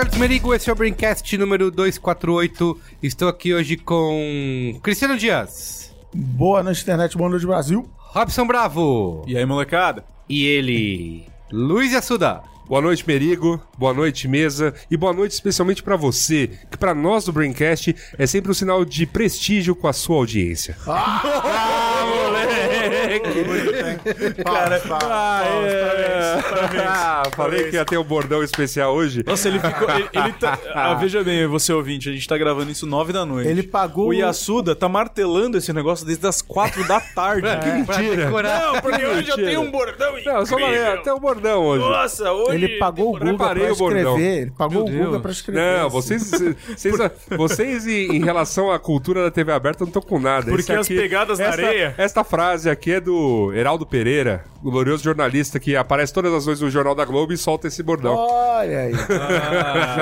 Carlos Merigo, esse é o Braincast número 248. Estou aqui hoje com Cristiano Dias, Boa noite, internet, boa noite, Brasil. Robson Bravo E aí, molecada? e ele, Luiz Assuda. Boa noite, Merigo. Boa noite, mesa. E boa noite especialmente pra você, que pra nós do Braincast é sempre um sinal de prestígio com a sua audiência. Cara, Ah, é. Ah, falei que ia ter um bordão especial hoje. Nossa, ele ficou. Ele, ele tá. Ah, veja bem, você ouvinte, a gente tá gravando isso nove da noite. Ele pagou O Yasuda tá martelando esse negócio desde as quatro da tarde. Que mentira. Não, porque hoje eu Mentira. tenho um bordão Não, só falei, incrível. até o bordão hoje. Nossa, hoje... Ele pagou o Guga preparei pra o bordão. escrever. Ele pagou o Meu Guga Deus. pra escrever. Não, isso. vocês, vocês, vocês em, relação à cultura da TV aberta não estão com nada. Porque Esse as pegadas na esta, areia- Esta frase aqui é do Heraldo Pereira, o glorioso jornalista que aparece todas as noites no Jornal da Globo e solta esse bordão. Olha aí.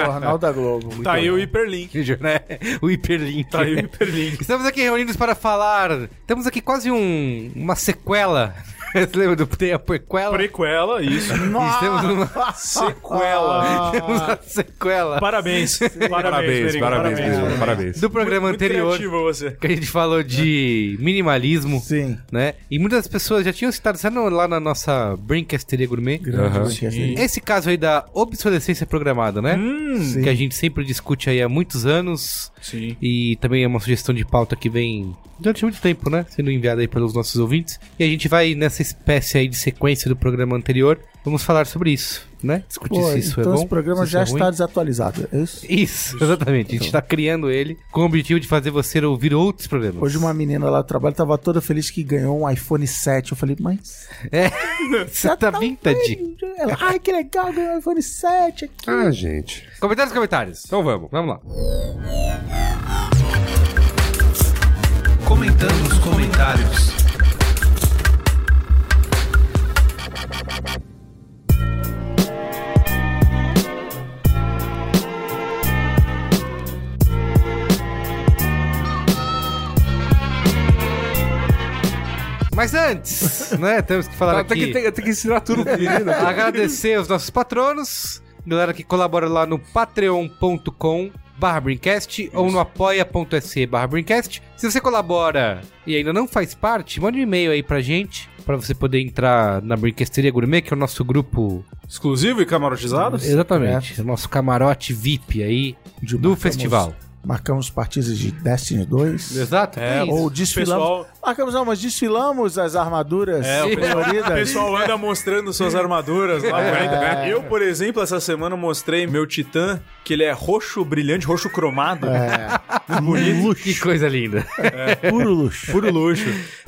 Jornal da Globo. Muito Tá aí bom. o hiperlink. né? O hiperlink. Tá aí o hiperlink. Estamos aqui reunidos para falar. Temos aqui quase um, uma sequela. Você lembra do tem a prequela? Prequela, isso. E temos uma, Sequela. temos uma sequela Parabéns. Parabéns, Parabéns, Merigo, parabéns, mesmo, parabéns. do programa Muito anterior. você. Que a gente falou de minimalismo. Sim. né? E muitas pessoas já tinham citado, sabe lá na nossa Brincasteria Gourmet? Aham. Sim. Esse caso aí da obsolescência programada, né? Hum, Que a gente sempre discute aí há muitos anos. sim. E também é uma sugestão de pauta que vem durante muito tempo, né? Sendo enviada aí pelos nossos ouvintes. E a gente vai nessa espécie aí de sequência do programa anterior. Vamos falar sobre isso, né? Discutir Pô, se isso então é bom. esse programa já é está desatualizado. É isso? Isso, exatamente. A gente está criando ele com o objetivo de fazer você ouvir outros programas. Hoje uma menina lá do trabalho tava toda feliz que ganhou um iPhone 7. Eu falei, mas... É, você tá vintage. Ela, ai, que legal, ganhou um iPhone 7 aqui. Ah, gente. Comentários, comentários. Então vamos. Vamos lá. Comentando os comentários. Mas antes, né? Temos que falar Tem aqui. que, tem, tem que ensinar tudo pro menino. Agradecer os nossos patronos, galera que colabora lá no patreon.com barra Brincast ou no apoia.se barra Brincast. Se você colabora e ainda não faz parte, mande um e-mail aí pra gente, pra você poder entrar na Brincasteria Gourmet, que é o nosso grupo... Exclusivo e camarotizado? Exatamente, o nosso camarote VIP aí do festival. Marcamos partidas de Destiny 2. Exato, É, é. Ou desfilamos. Pessoal- Marcamos, não, mas desfilamos as armaduras É, o pessoal, o pessoal anda mostrando suas armaduras lá. É. Eu, por exemplo, essa semana mostrei meu Titã, que ele é roxo brilhante, roxo cromado. É, Que coisa linda. puro luxo. Puro luxo.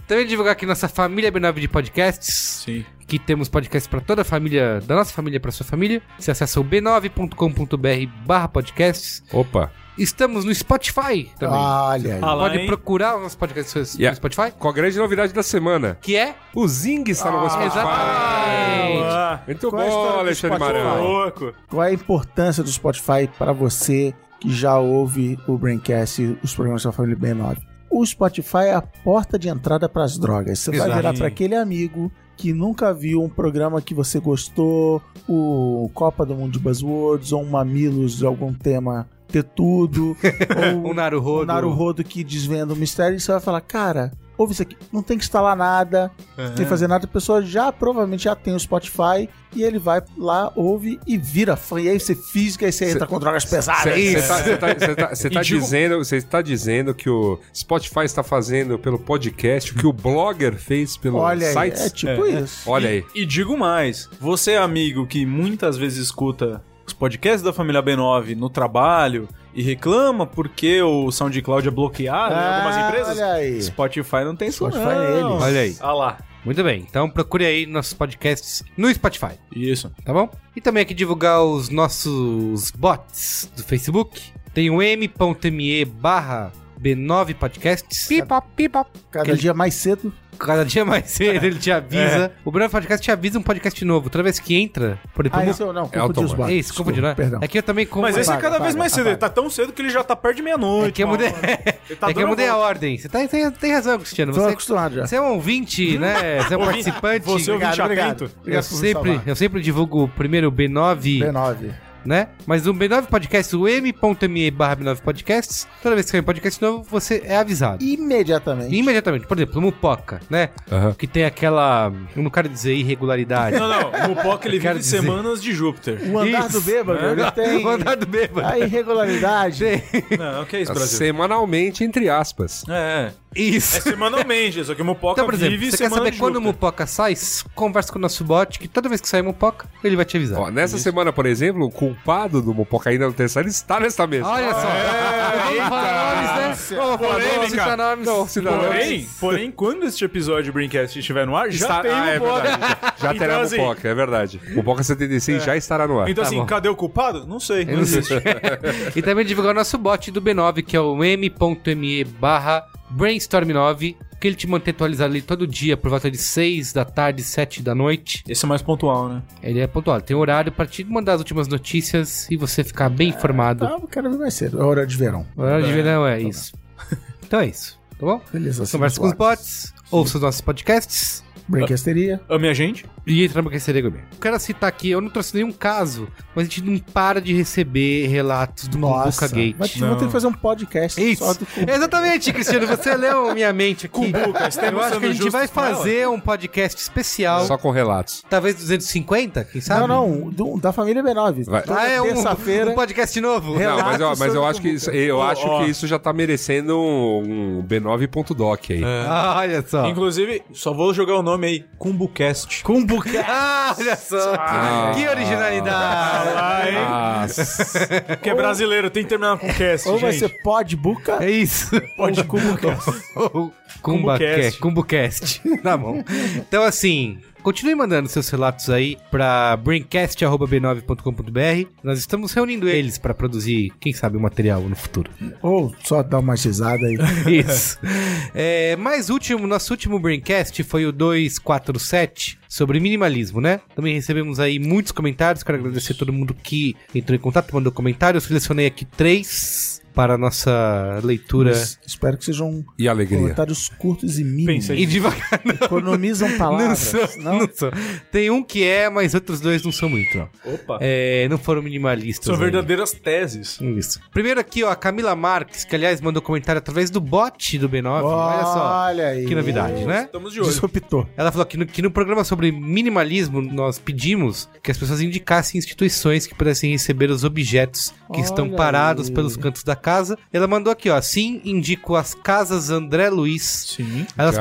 Também divulgar aqui nossa família B9 de podcasts. Sim. que temos podcasts para toda a família, da nossa família para sua família. Você acessa o b9.com.br barra podcasts. Opa. Estamos no Spotify também. Olha aí. Ah, Pode procurar os podcasts Yeah. no Spotify, Com a grande novidade da semana. que é... O Zing está no Spotify. exatamente. Ah, Muito Qual é a história bom, do Alexandre Spotify? Marão. louco. Qual é a importância do Spotify para você que já ouve o Braincast e os programas da família B9? O Spotify é a porta de entrada para as drogas. Você vai Exato. virar para aquele amigo que nunca viu um programa que você gostou, o Copa do Mundo de Buzzwords ou um Mamilos de algum tema ter tudo, ou O Naruhodo. o Naruhodo que desvenda o mistério, e você vai falar, cara, ouve isso aqui, não tem que instalar nada, não tem que fazer nada, a pessoa já provavelmente já tem o Spotify e ele vai lá, ouve e vira fã. E aí você fisga e você entra com drogas pesadas. Você tá, cê tá, tá- tá E digo- dizendo, você tá dizendo que o Spotify está fazendo pelo podcast o que o blogger fez pelo Olha aí, sites? é tipo isso. Olha aí. E digo mais, você amigo que muitas vezes escuta os podcasts da família B9 no trabalho e reclama porque o SoundCloud é bloqueado em algumas Ah, empresas, Olha aí. Spotify não tem isso Spotify não. é eles. Olha aí. Ah lá. Muito bem. Então procure aí nossos podcasts no Spotify, Isso. tá bom? E também aqui divulgar os nossos bots do Facebook. Tem o m.me barra B9 Podcasts. Pipa, pipa. Cada dia mais cedo. Cada dia mais cedo ele te avisa. O B9 Podcast te avisa um podcast novo. Toda vez que entra, por exemplo, Ah, isso eu não, confundi os automático. blocos. é isso, confundi, né? Perdão. É que eu também confundo. Mas esse é Apaga, cada vez apaga, mais cedo. Ele apaga. tá tão cedo que ele já tá perto de meia-noite. É que eu mudei. Ele tá é que eu mudei a ordem. Você tá, tem, tem razão, Cristiano. Tô Você, acostumado já. você é um ouvinte, né? Você é um participante. Você é Obrigado, ouvinte obrigado. atento. Eu Obrigado me sempre, eu sempre divulgo primeiro o B9, B9. Né? Mas o B9 Podcast, o m.me barra B9 Podcasts, toda vez que sair um podcast novo, você é avisado. Imediatamente. Imediatamente. Por exemplo, o Mupoca, né? Aham. Que tem aquela, eu não quero dizer irregularidade. Não, não. O Mupoca ele vive dizer- semanas de Júpiter. O andar Isso. do bêbado, ele tem O andar do bêbado. a irregularidade. Não, o que é isso, Brasil? Semanalmente, entre aspas. É, é. Isso. É semanalmente, só que o Mupoca Então, por exemplo, vive você quer saber quando o. Mupoca sai? Conversa com o nosso bot, que toda vez que sair Mupoca, ele vai te avisar. Ó, nessa semana, por exemplo, o culpado do Mopoca ainda no terceiro está nesta mesa. Olha só. Vamos falar Vamos falar nomes, Polêmica. citar nomes. Não, citar. Porém, porém, quando este episódio de Braincast estiver no ar, já Está- tem ah, o é Mupoca. verdade. Já Então, terá assim, Mopoca, é verdade. O Mopoca 76 já estará no ar. Então Tá assim, bom. cadê o culpado? Não sei. Eu não sei. e também divulgar o nosso bot do B9, que é o m.me barra brainstorm9, que ele te mantém atualizado ali todo dia, por volta de 6 da tarde, 7 da noite. Esse é mais pontual, né? Ele é pontual, tem horário pra te mandar as últimas notícias e você ficar bem informado. Ah, eu quero ver mais cedo. É hora de verão. Horário de verão é isso. Então é isso, tá bom? Beleza. assim, Conversa com os bots. ouça os nossos podcasts Braincasteria. Ame a gente? E entra no Quer Gourmet. Quero citar aqui, eu não trouxe nenhum caso, mas a gente não para de receber relatos do Nossa. Cumbuca Gate. Vai Não. vou ter que fazer um podcast Isso. só do Cumbuca. Exatamente, Cristiano. Você leu minha mente aqui. Cumbuca, estamos Eu acho que a gente vai fazer um podcast especial. Só com relatos. Talvez 250, quem sabe? Não, não, do- da família B9. Vai. Ah, é um, terça-feira. um podcast novo? Relatos Não, mas, ó, mas eu acho que isso, eu acho ó. que isso já tá merecendo um, um B9.doc aí. Ah, olha só. Inclusive, só vou jogar o nome aí, Cumbucast. Cumbuca. Ah, olha só. Ah. que originalidade. Ah, hein? Nossa. Que é brasileiro, tem que terminar com cast, Ou vai gente. ser Podbuca É isso. ou Cumbuca. Cumbacast. Cumbocast. tá bom. Então, assim, continue mandando seus relatos aí pra braincast.b9.com.br. Nós estamos reunindo eles pra produzir, quem sabe, um material no futuro. Ou só dar uma risada aí. Isso. É, mais último, nosso último Braincast foi o 247 sobre minimalismo, né? Também recebemos aí muitos comentários. Quero agradecer a todo mundo que entrou em contato, mandou comentários. Selecionei aqui três para a nossa leitura. Espero que sejam E alegria. comentários curtos e mínimos. E devagar, não. Economizam Não palavras. sou, não sou. Tem um que é, mas outros dois não são muito, ó. Opa. É, não foram minimalistas. São ainda. verdadeiras teses. Isso. Primeiro aqui, ó, a Camila Marques, que aliás mandou comentário através do bot do B9. Olha só. Olha aí. Que novidade, né? Estamos de olho. Disruptor. Ela falou que no, que no programa sobre minimalismo nós pedimos que as pessoas indicassem instituições que pudessem receber os objetos que Olha estão parados aí. pelos cantos da casa. Ela mandou aqui, ó. Sim, indico as casas André Luiz. Sim. Elas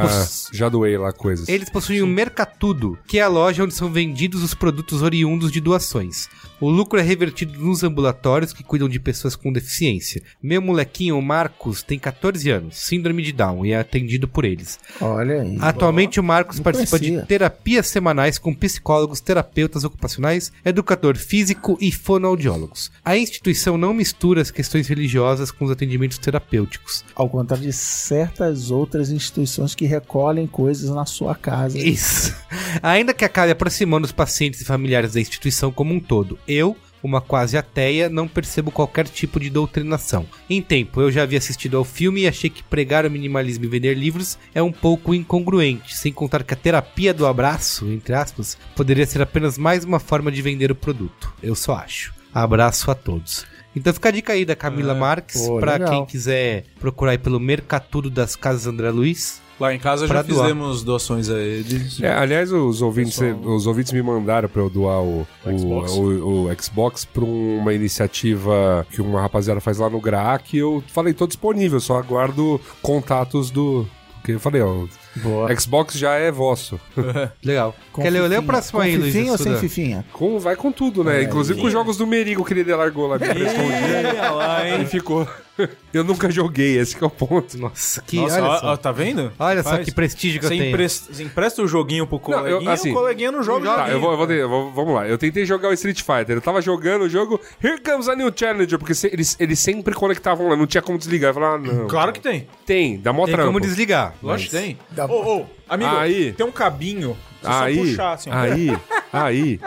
Já, já doei lá coisas. Eles possuem o Mercatudo, que é a loja onde são vendidos os produtos oriundos de doações. O lucro é revertido nos ambulatórios que cuidam de pessoas com deficiência. Meu molequinho, o Marcos, tem 14 anos, síndrome de Down, e é atendido por eles. Olha aí. Atualmente, o Marcos Não participa de terapias semanais com psicólogos, terapeutas ocupacionais, educador físico e fonoaudiólogos. A instituição não mistura as questões religiosas com os atendimentos terapêuticos. Ao contrário de certas outras instituições que recolhem coisas na sua casa. Isso. Ainda que acabe aproximando os pacientes e familiares da instituição como um todo, eu, uma quase ateia, não percebo qualquer tipo de doutrinação. Em tempo, eu já havia assistido ao filme e achei que pregar o minimalismo e vender livros é um pouco incongruente, sem contar que a terapia do abraço, entre aspas, poderia ser apenas mais uma forma de vender o produto. Eu só acho. Abraço a todos. Então fica a dica aí da Camila Marques, pô, pra legal. quem quiser procurar aí pelo Mercatudo das Casas André Luiz. Lá em casa já doar. fizemos doações a eles. É, aliás, os ouvintes, Pessoal. os ouvintes me mandaram pra eu doar o, o, Xbox. o- o Xbox pra uma iniciativa que uma rapaziada faz lá no GRAC. Eu falei, tô disponível, só aguardo contatos do. Porque eu falei, ó, Boa. Xbox já é vosso. Legal. Com Quer ler, ler o fifinha. próximo com aí, Luiz? fifinha ou sem fifinha? Com, vai com tudo, né? Inclusive com os jogos do Merigo que ele largou lá. Olha E hein? ficou. Eu nunca joguei, esse que é o ponto. Nossa, que... Nossa, olha ó, só. ó, tá vendo? Olha só Faz. que prestígio que Você eu tenho. empresta, você empresta o joguinho pro Não, eu- coleguinha, assim, o coleguinha não joga Tá, eu vou, eu vou, eu vou- vamos lá. Eu tentei jogar o Street Fighter. Eu tava jogando o jogo. Here comes a new challenger. Porque se- eles, eles sempre conectavam lá. Não tinha como desligar. Eu falava, ah, não. Claro que tem. Tem, dá mó Tem trampo. como desligar. Lógico que tem. Dá- Ô, ô, amigo, Aí. tem um cabinho. Você Aí, puxar assim. aí, aí,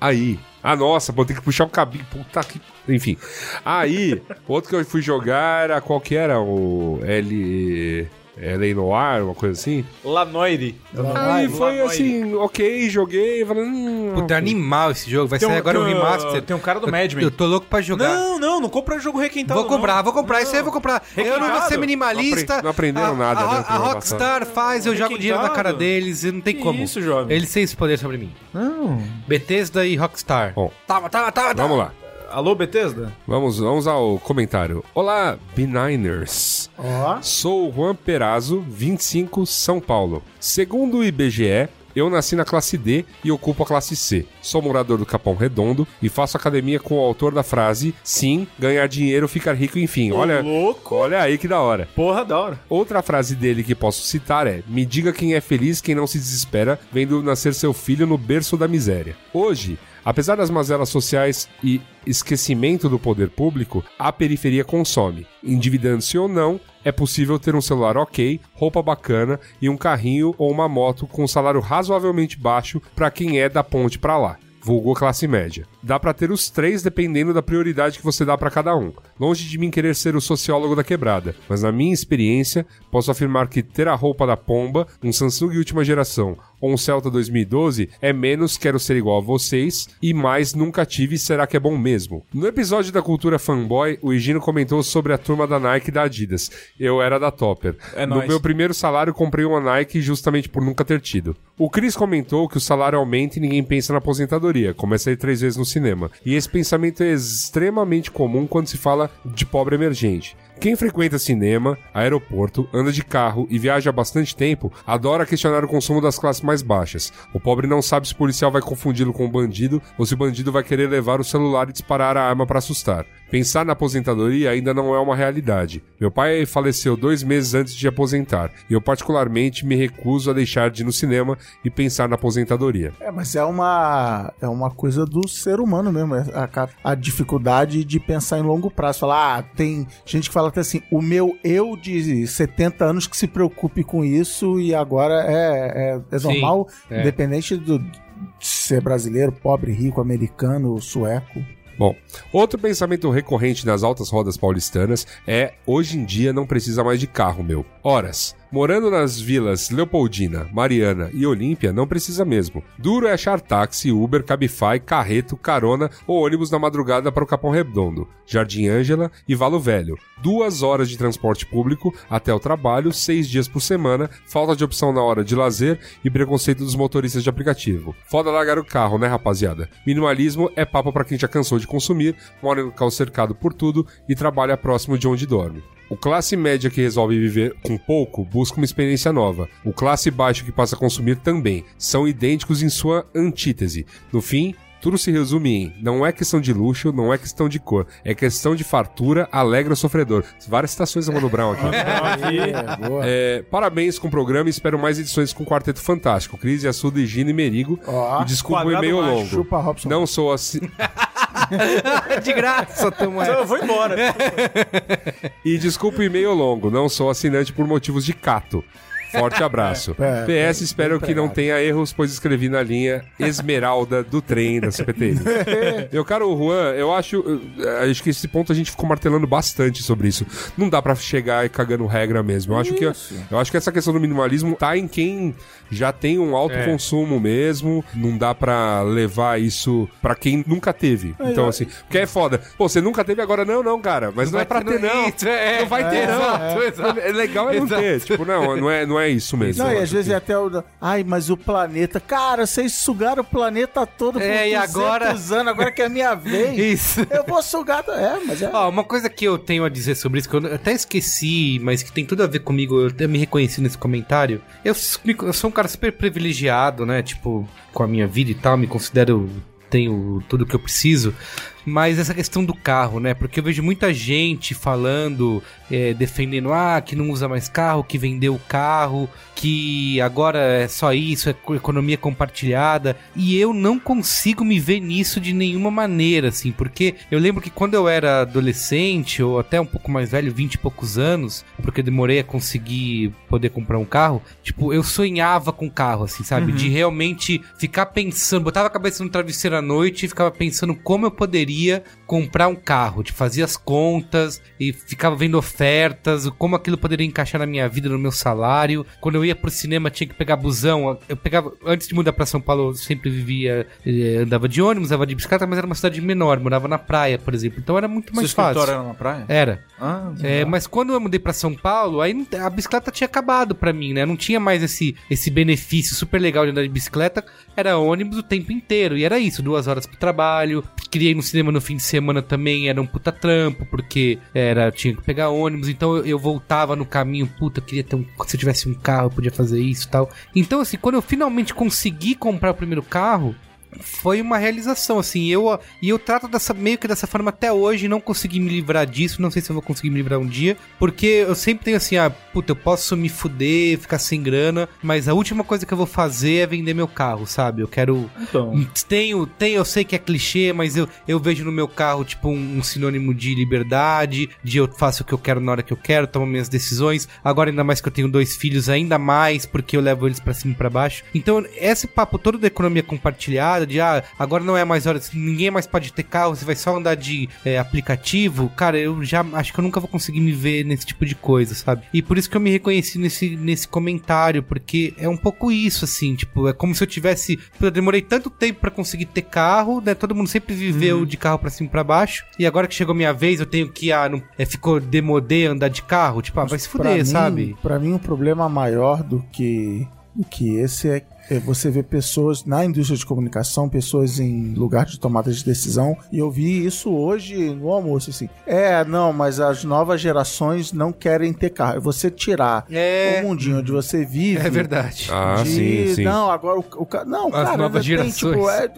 aí. Ah, nossa, vou ter que puxar o cabinho. Puta que. Enfim. Aí, outro que eu fui jogar era qual que era? O L. L.A. Noir, uma coisa assim. Lanoire. Aí foi Lanoire. assim, ok, joguei. Falei, hum, Puta, é animal esse jogo. Vai Tem sair um- agora um tem um- remaster. tem um cara do Eu- Mad Men. Eu tô louco pra jogar. Não, não, não compra jogo requentado. Vou comprar, não. vou comprar. Isso aí eu vou comprar. Eu não vou ser minimalista. Não apre- não aprenderam A- nada, A, né, a, programa Rockstar faz, eu jogo dinheiro na cara deles e não tem Que como. isso, jovem? Eles têm esse poder sobre mim. Não. Bethesda e Rockstar. Bom. Tava, tava, tava. Vamos lá. Alô, Bethesda? Vamos, vamos ao comentário. Olá, B-Niners. Ó, Sou Juan Perazzo, 25, São Paulo. Segundo o IBGE, eu nasci na classe D e ocupo a classe C. Sou morador do Capão Redondo e faço academia com o autor da frase Sim, ganhar dinheiro, ficar rico, enfim. Olha, louco. olha aí que da hora. Porra, da hora. Outra frase dele que posso citar é: Me diga quem é feliz, quem não se desespera, vendo nascer seu filho no berço da miséria. Hoje, apesar das mazelas sociais e esquecimento do poder público, a periferia consome. Endividando-se ou não, é possível ter um celular ok, roupa bacana e um carrinho ou uma moto com um salário razoavelmente baixo para quem é da ponte para lá. Vulgo classe média. Dá pra ter os três dependendo da prioridade que você dá pra cada um. Longe de mim querer ser o sociólogo da quebrada, mas na minha experiência, posso afirmar que ter a roupa da pomba, um Samsung última geração ou um Celta 2012 é menos quero ser igual a vocês e mais nunca tive será que é bom mesmo. No episódio da cultura fanboy, o Higino comentou sobre a turma da Nike e da Adidas. Eu era da Topper. É no nóis. meu primeiro salário comprei uma Nike justamente por nunca ter tido. O Chris comentou que o salário aumenta e ninguém pensa na aposentadoria, começa a ir três vezes no cinema. E esse pensamento é extremamente comum quando se fala de pobre emergente. Quem frequenta cinema, aeroporto, anda de carro e viaja há bastante tempo, adora questionar o consumo das classes mais baixas. O pobre não sabe se o policial vai confundi-lo com o bandido ou se o bandido vai querer levar o celular e disparar a arma para assustar. Pensar na aposentadoria ainda não é uma realidade. Meu pai faleceu dois meses antes de aposentar, e eu particularmente me recuso a deixar de ir no cinema e pensar na aposentadoria. é, mas é uma, é uma coisa do ser humano mesmo. é A, a dificuldade de pensar em longo prazo. Falar, ah, tem gente que fala até assim, o meu eu de 70 anos que se preocupe com isso e agora é, é, é Sim, normal, é. independente do, de ser brasileiro, pobre, rico, americano, sueco. Bom, outro pensamento recorrente nas altas rodas paulistanas é: hoje em dia não precisa mais de carro, meu. Horas. Morando nas vilas Leopoldina, Mariana e Olímpia, não precisa mesmo. Duro é achar táxi, Uber, Cabify, carreto, carona ou ônibus na madrugada para o Capão Redondo, Jardim Ângela e Valo Velho. Duas horas de transporte público até o trabalho, seis dias por semana, falta de opção na hora de lazer e preconceito dos motoristas de aplicativo. Foda largar o carro, né, rapaziada? Minimalismo é papo para quem já cansou de consumir, mora em local cercado por tudo e trabalha próximo de onde dorme. O classe média que resolve viver com pouco busca uma experiência nova. O classe baixo que passa a consumir também. São idênticos em sua antítese. No fim, tudo se resume em não é questão de luxo, não é questão de cor, é questão de fartura, alegra o sofredor. Várias citações da Mano Brown aqui. É, boa. É, parabéns com o programa e espero mais edições com o Quarteto Fantástico. Cris, Assuda, Gino e Merigo. Ó, e desculpa o e-mail longo. chupa, Robson. Não sou assim. De graça, tamo Eu vou embora. E desculpa o e-mail longo, não sou assinante por motivos de cato. Forte abraço. É, PS, espero que não tenha erros, pois escrevi na linha Esmeralda do trem da CPTM. Meu caro Juan, eu acho. eu Acho que esse ponto a gente ficou martelando bastante sobre isso. Não dá pra chegar e cagando regra mesmo. Eu acho que eu acho que essa questão do minimalismo tá em quem já tem um alto É. consumo mesmo. Não dá pra levar isso pra quem nunca teve. Então, assim, porque é foda. Pô, você nunca teve agora, não, não, cara. Mas não, é pra ter, não. É, Não vai ter, é, não. É legal é não ter. Tipo, não, não é, não não é isso mesmo. Não, e às vezes que- é até o. Ai, mas o planeta. Cara, vocês sugaram o planeta todo por É, e 200 agora- anos, agora que é a minha vez. Isso. Eu vou sugar. É, mas é. Ó, uma coisa que eu tenho a dizer sobre isso, que eu até esqueci, mas que tem tudo a ver comigo, eu até me reconheci nesse comentário. Eu, eu sou um cara super privilegiado, né? Tipo, com a minha vida e tal, me considero. Tenho tudo que eu preciso. Mas essa questão do carro, né? Porque eu vejo muita gente falando, é, defendendo, ah, que não usa mais carro, que vendeu o carro, que agora é só isso, é co- economia compartilhada. E eu não consigo me ver nisso de nenhuma maneira, assim, porque eu lembro que quando eu era adolescente, ou até um pouco mais velho, 20 e poucos anos, porque eu demorei a conseguir poder comprar um carro, tipo, eu sonhava com carro, assim, sabe? De realmente ficar pensando, botava a cabeça no travesseiro à noite e ficava pensando como eu poderia teoria comprar um carro, de fazia as contas e ficava vendo ofertas, como aquilo poderia encaixar na minha vida, no meu salário. Quando eu ia pro cinema, tinha que pegar busão. Eu pegava, antes de mudar pra São Paulo, eu sempre vivia, eh, andava de ônibus, andava de bicicleta, mas era uma cidade menor, morava na praia, por exemplo. Então era muito Seu mais fácil. escritório era na praia? Era. Ah, É, mas quando eu mudei pra São Paulo, aí a bicicleta tinha acabado pra mim, né? Não tinha mais esse, esse benefício super legal de andar de bicicleta. Era ônibus o tempo inteiro. E era isso, duas horas pro trabalho. Queria ir no cinema no fim de semana também, era um puta trampo, porque era, tinha que pegar ônibus. Então eu, eu voltava no caminho, puta, eu queria ter um. Se eu tivesse um carro, eu podia fazer isso e tal. Então, assim, quando eu finalmente consegui comprar o primeiro carro, foi uma realização, assim, eu e eu trato dessa meio que dessa forma até hoje, não consegui me livrar disso, não sei se eu vou conseguir me livrar um dia, porque eu sempre tenho assim, ah, puta, eu posso me fuder, ficar sem grana, mas a última coisa que eu vou fazer é vender meu carro, sabe? Eu quero Então. tenho, tenho, eu sei que é clichê, mas eu, eu vejo no meu carro, tipo, um, um sinônimo de liberdade, de eu faço o que eu quero na hora que eu quero, tomo minhas decisões. Agora, ainda mais que eu tenho dois filhos, ainda mais, porque eu levo eles pra cima e pra baixo. Então, esse papo todo da economia compartilhada, de ah, agora não é mais hora, ninguém mais pode ter carro, você vai só andar de é, aplicativo, cara, eu já acho que eu nunca vou conseguir me ver nesse tipo de coisa, sabe? E por isso que eu me reconheci nesse, nesse comentário, porque é um pouco isso, assim, tipo, é como se eu tivesse. Eu demorei tanto tempo pra conseguir ter carro, né? Todo mundo sempre viveu de carro pra cima e pra baixo. E agora que chegou a minha vez, eu tenho que, ah, não, é, ficou demodê andar de carro, tipo, ah, vai se Pra fuder, mim- sabe? Pra mim, um problema maior do que, do que esse é você ver pessoas na indústria de comunicação, pessoas em lugar de tomada de decisão, e eu vi isso hoje no almoço, assim. É, não, mas as novas gerações não querem ter carro. É você tirar É. o mundinho onde você vive. É verdade. Ah, de, sim, sim. Não, agora o, o ca- Não, cara, novas tem, gerações. tipo, é,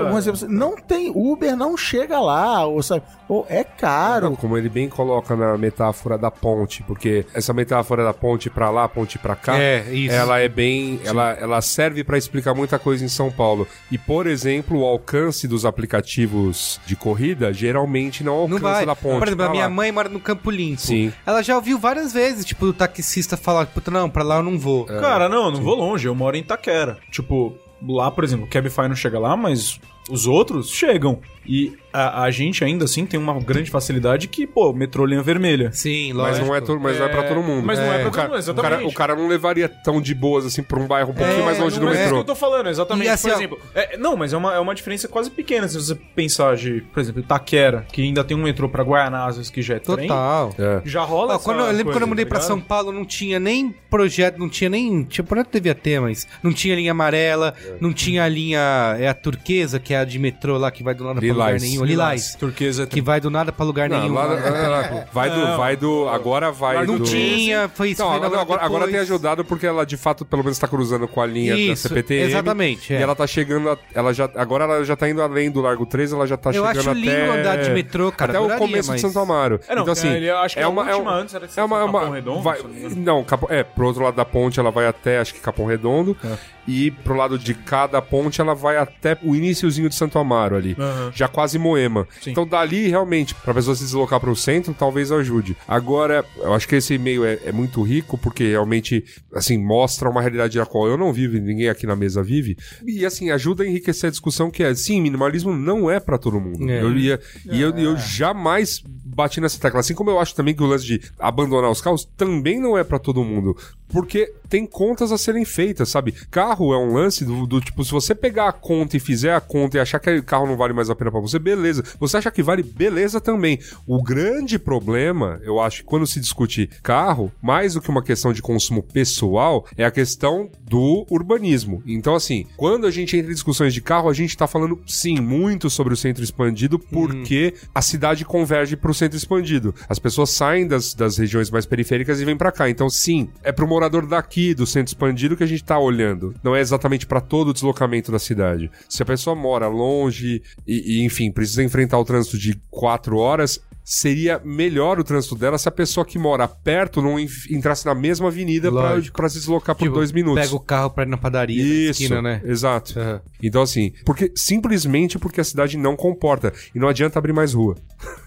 um assim, não tem Uber, não chega lá, ou sabe, ou é caro. Como ele bem coloca na metáfora da ponte, porque essa metáfora da ponte pra lá, ponte pra cá, É, isso. ela é bem, ela, ela serve pra explicar muita coisa em São Paulo. E por exemplo, o alcance dos aplicativos de corrida geralmente não Não alcança vai. da ponte. Por exemplo, a pra minha lá. mãe mora no Campo Limpo. Sim. Ela já ouviu várias vezes, tipo, o taxista falar, puta, não, pra lá eu não vou. Cara, não, eu não vou longe, eu moro em Itaquera. Tipo, lá, por exemplo, o Cabify não chega lá, mas os outros chegam. E a, a gente ainda assim tem uma grande facilidade que, pô, metrô linha vermelha. Sim, Mas lógico. não é, to- mas não é pra todo mundo. Mas não é pra o cara, todo mundo, o cara, exatamente. o cara não levaria tão de boas assim pra um bairro um pouquinho É, mais longe do não Mas é isso que metrô. eu tô falando, exatamente. E assim, por exemplo, é, não, mas é uma, é uma diferença quase pequena se você pensar de, por exemplo, Itaquera, que ainda tem um metrô pra Guaianazes que já é trem. Total. É. Já rola Ó, essa quando, eu lembro coisa, quando eu mudei tá pra ligado? São Paulo, não tinha nem projeto, não tinha nem. Tipo, projeto devia ter, mas não tinha linha amarela, não tinha a linha. É a turquesa, que é a de metrô lá, que vai do nada pra lugar Lilás. nenhum. Lilás. Turquesa é Que vai do nada pra lugar Não, nenhum. lá- lá- lá- vai do, vai do, agora vai não do... tinha, foi isso. Não, foi agora, agora, agora tem ajudado porque ela de fato pelo menos tá cruzando com a linha Isso, da CPTM. exatamente, é. E ela tá chegando, a- ela já, agora ela já tá indo além do Largo 3, ela já tá Eu chegando acho até... lindo andar de metrô, cara, Até o adoraria, começo mas- de Santo Amaro. É, não, então assim, ele- eu acho que é a uma, é última uma, antes era de é uma, é Capão Redondo, vai- se eu não me engano. não, Capão- é, pro outro lado da ponte ela vai até, acho que Capão Redondo, É. e pro lado de cada ponte ela vai até o iniciozinho de Santo Amaro ali, Aham. já quase Moema. Sim. Então dali realmente, pra pessoa se deslocar pro centro, talvez ajude. Agora, eu acho que esse e-mail é, é muito rico, porque realmente, assim, mostra uma realidade a qual eu não vivo e ninguém aqui na mesa vive. E, assim, ajuda a enriquecer a discussão que é, sim, minimalismo não é pra todo mundo. É. Eu ia, E eu, eu jamais bati nessa tecla. Assim como eu acho também que o lance de abandonar os carros também não é pra todo mundo. Porque tem contas a serem feitas, sabe? Carro é um lance do, do tipo, se você pegar a conta e fizer a conta e achar que o carro não vale mais a pena pra você, beleza. Você acha que vale, beleza também. O grande problema, eu acho que quando se discute carro, mais do que uma questão de consumo pessoal, é a questão do urbanismo. Então, assim, quando a gente entra em discussões de carro, a gente tá falando, sim, muito sobre o centro expandido, porque a cidade converge pro centro expandido. As pessoas saem das, das regiões mais periféricas e vêm pra cá. Então, sim, é pro morador daqui, do centro expandido, que a gente tá olhando. Não é exatamente pra todo o deslocamento da cidade. Se a pessoa mora longe e, e, enfim, precisa enfrentar o trânsito de quatro horas, seria melhor o trânsito dela se a pessoa que mora perto não en- entrasse na mesma avenida pra se deslocar por Tipo, dois minutos. Pega o carro pra ir na padaria, na Isso, esquina, né? exato. Aham. Então, assim, porque simplesmente porque a cidade não comporta. E não adianta abrir mais rua.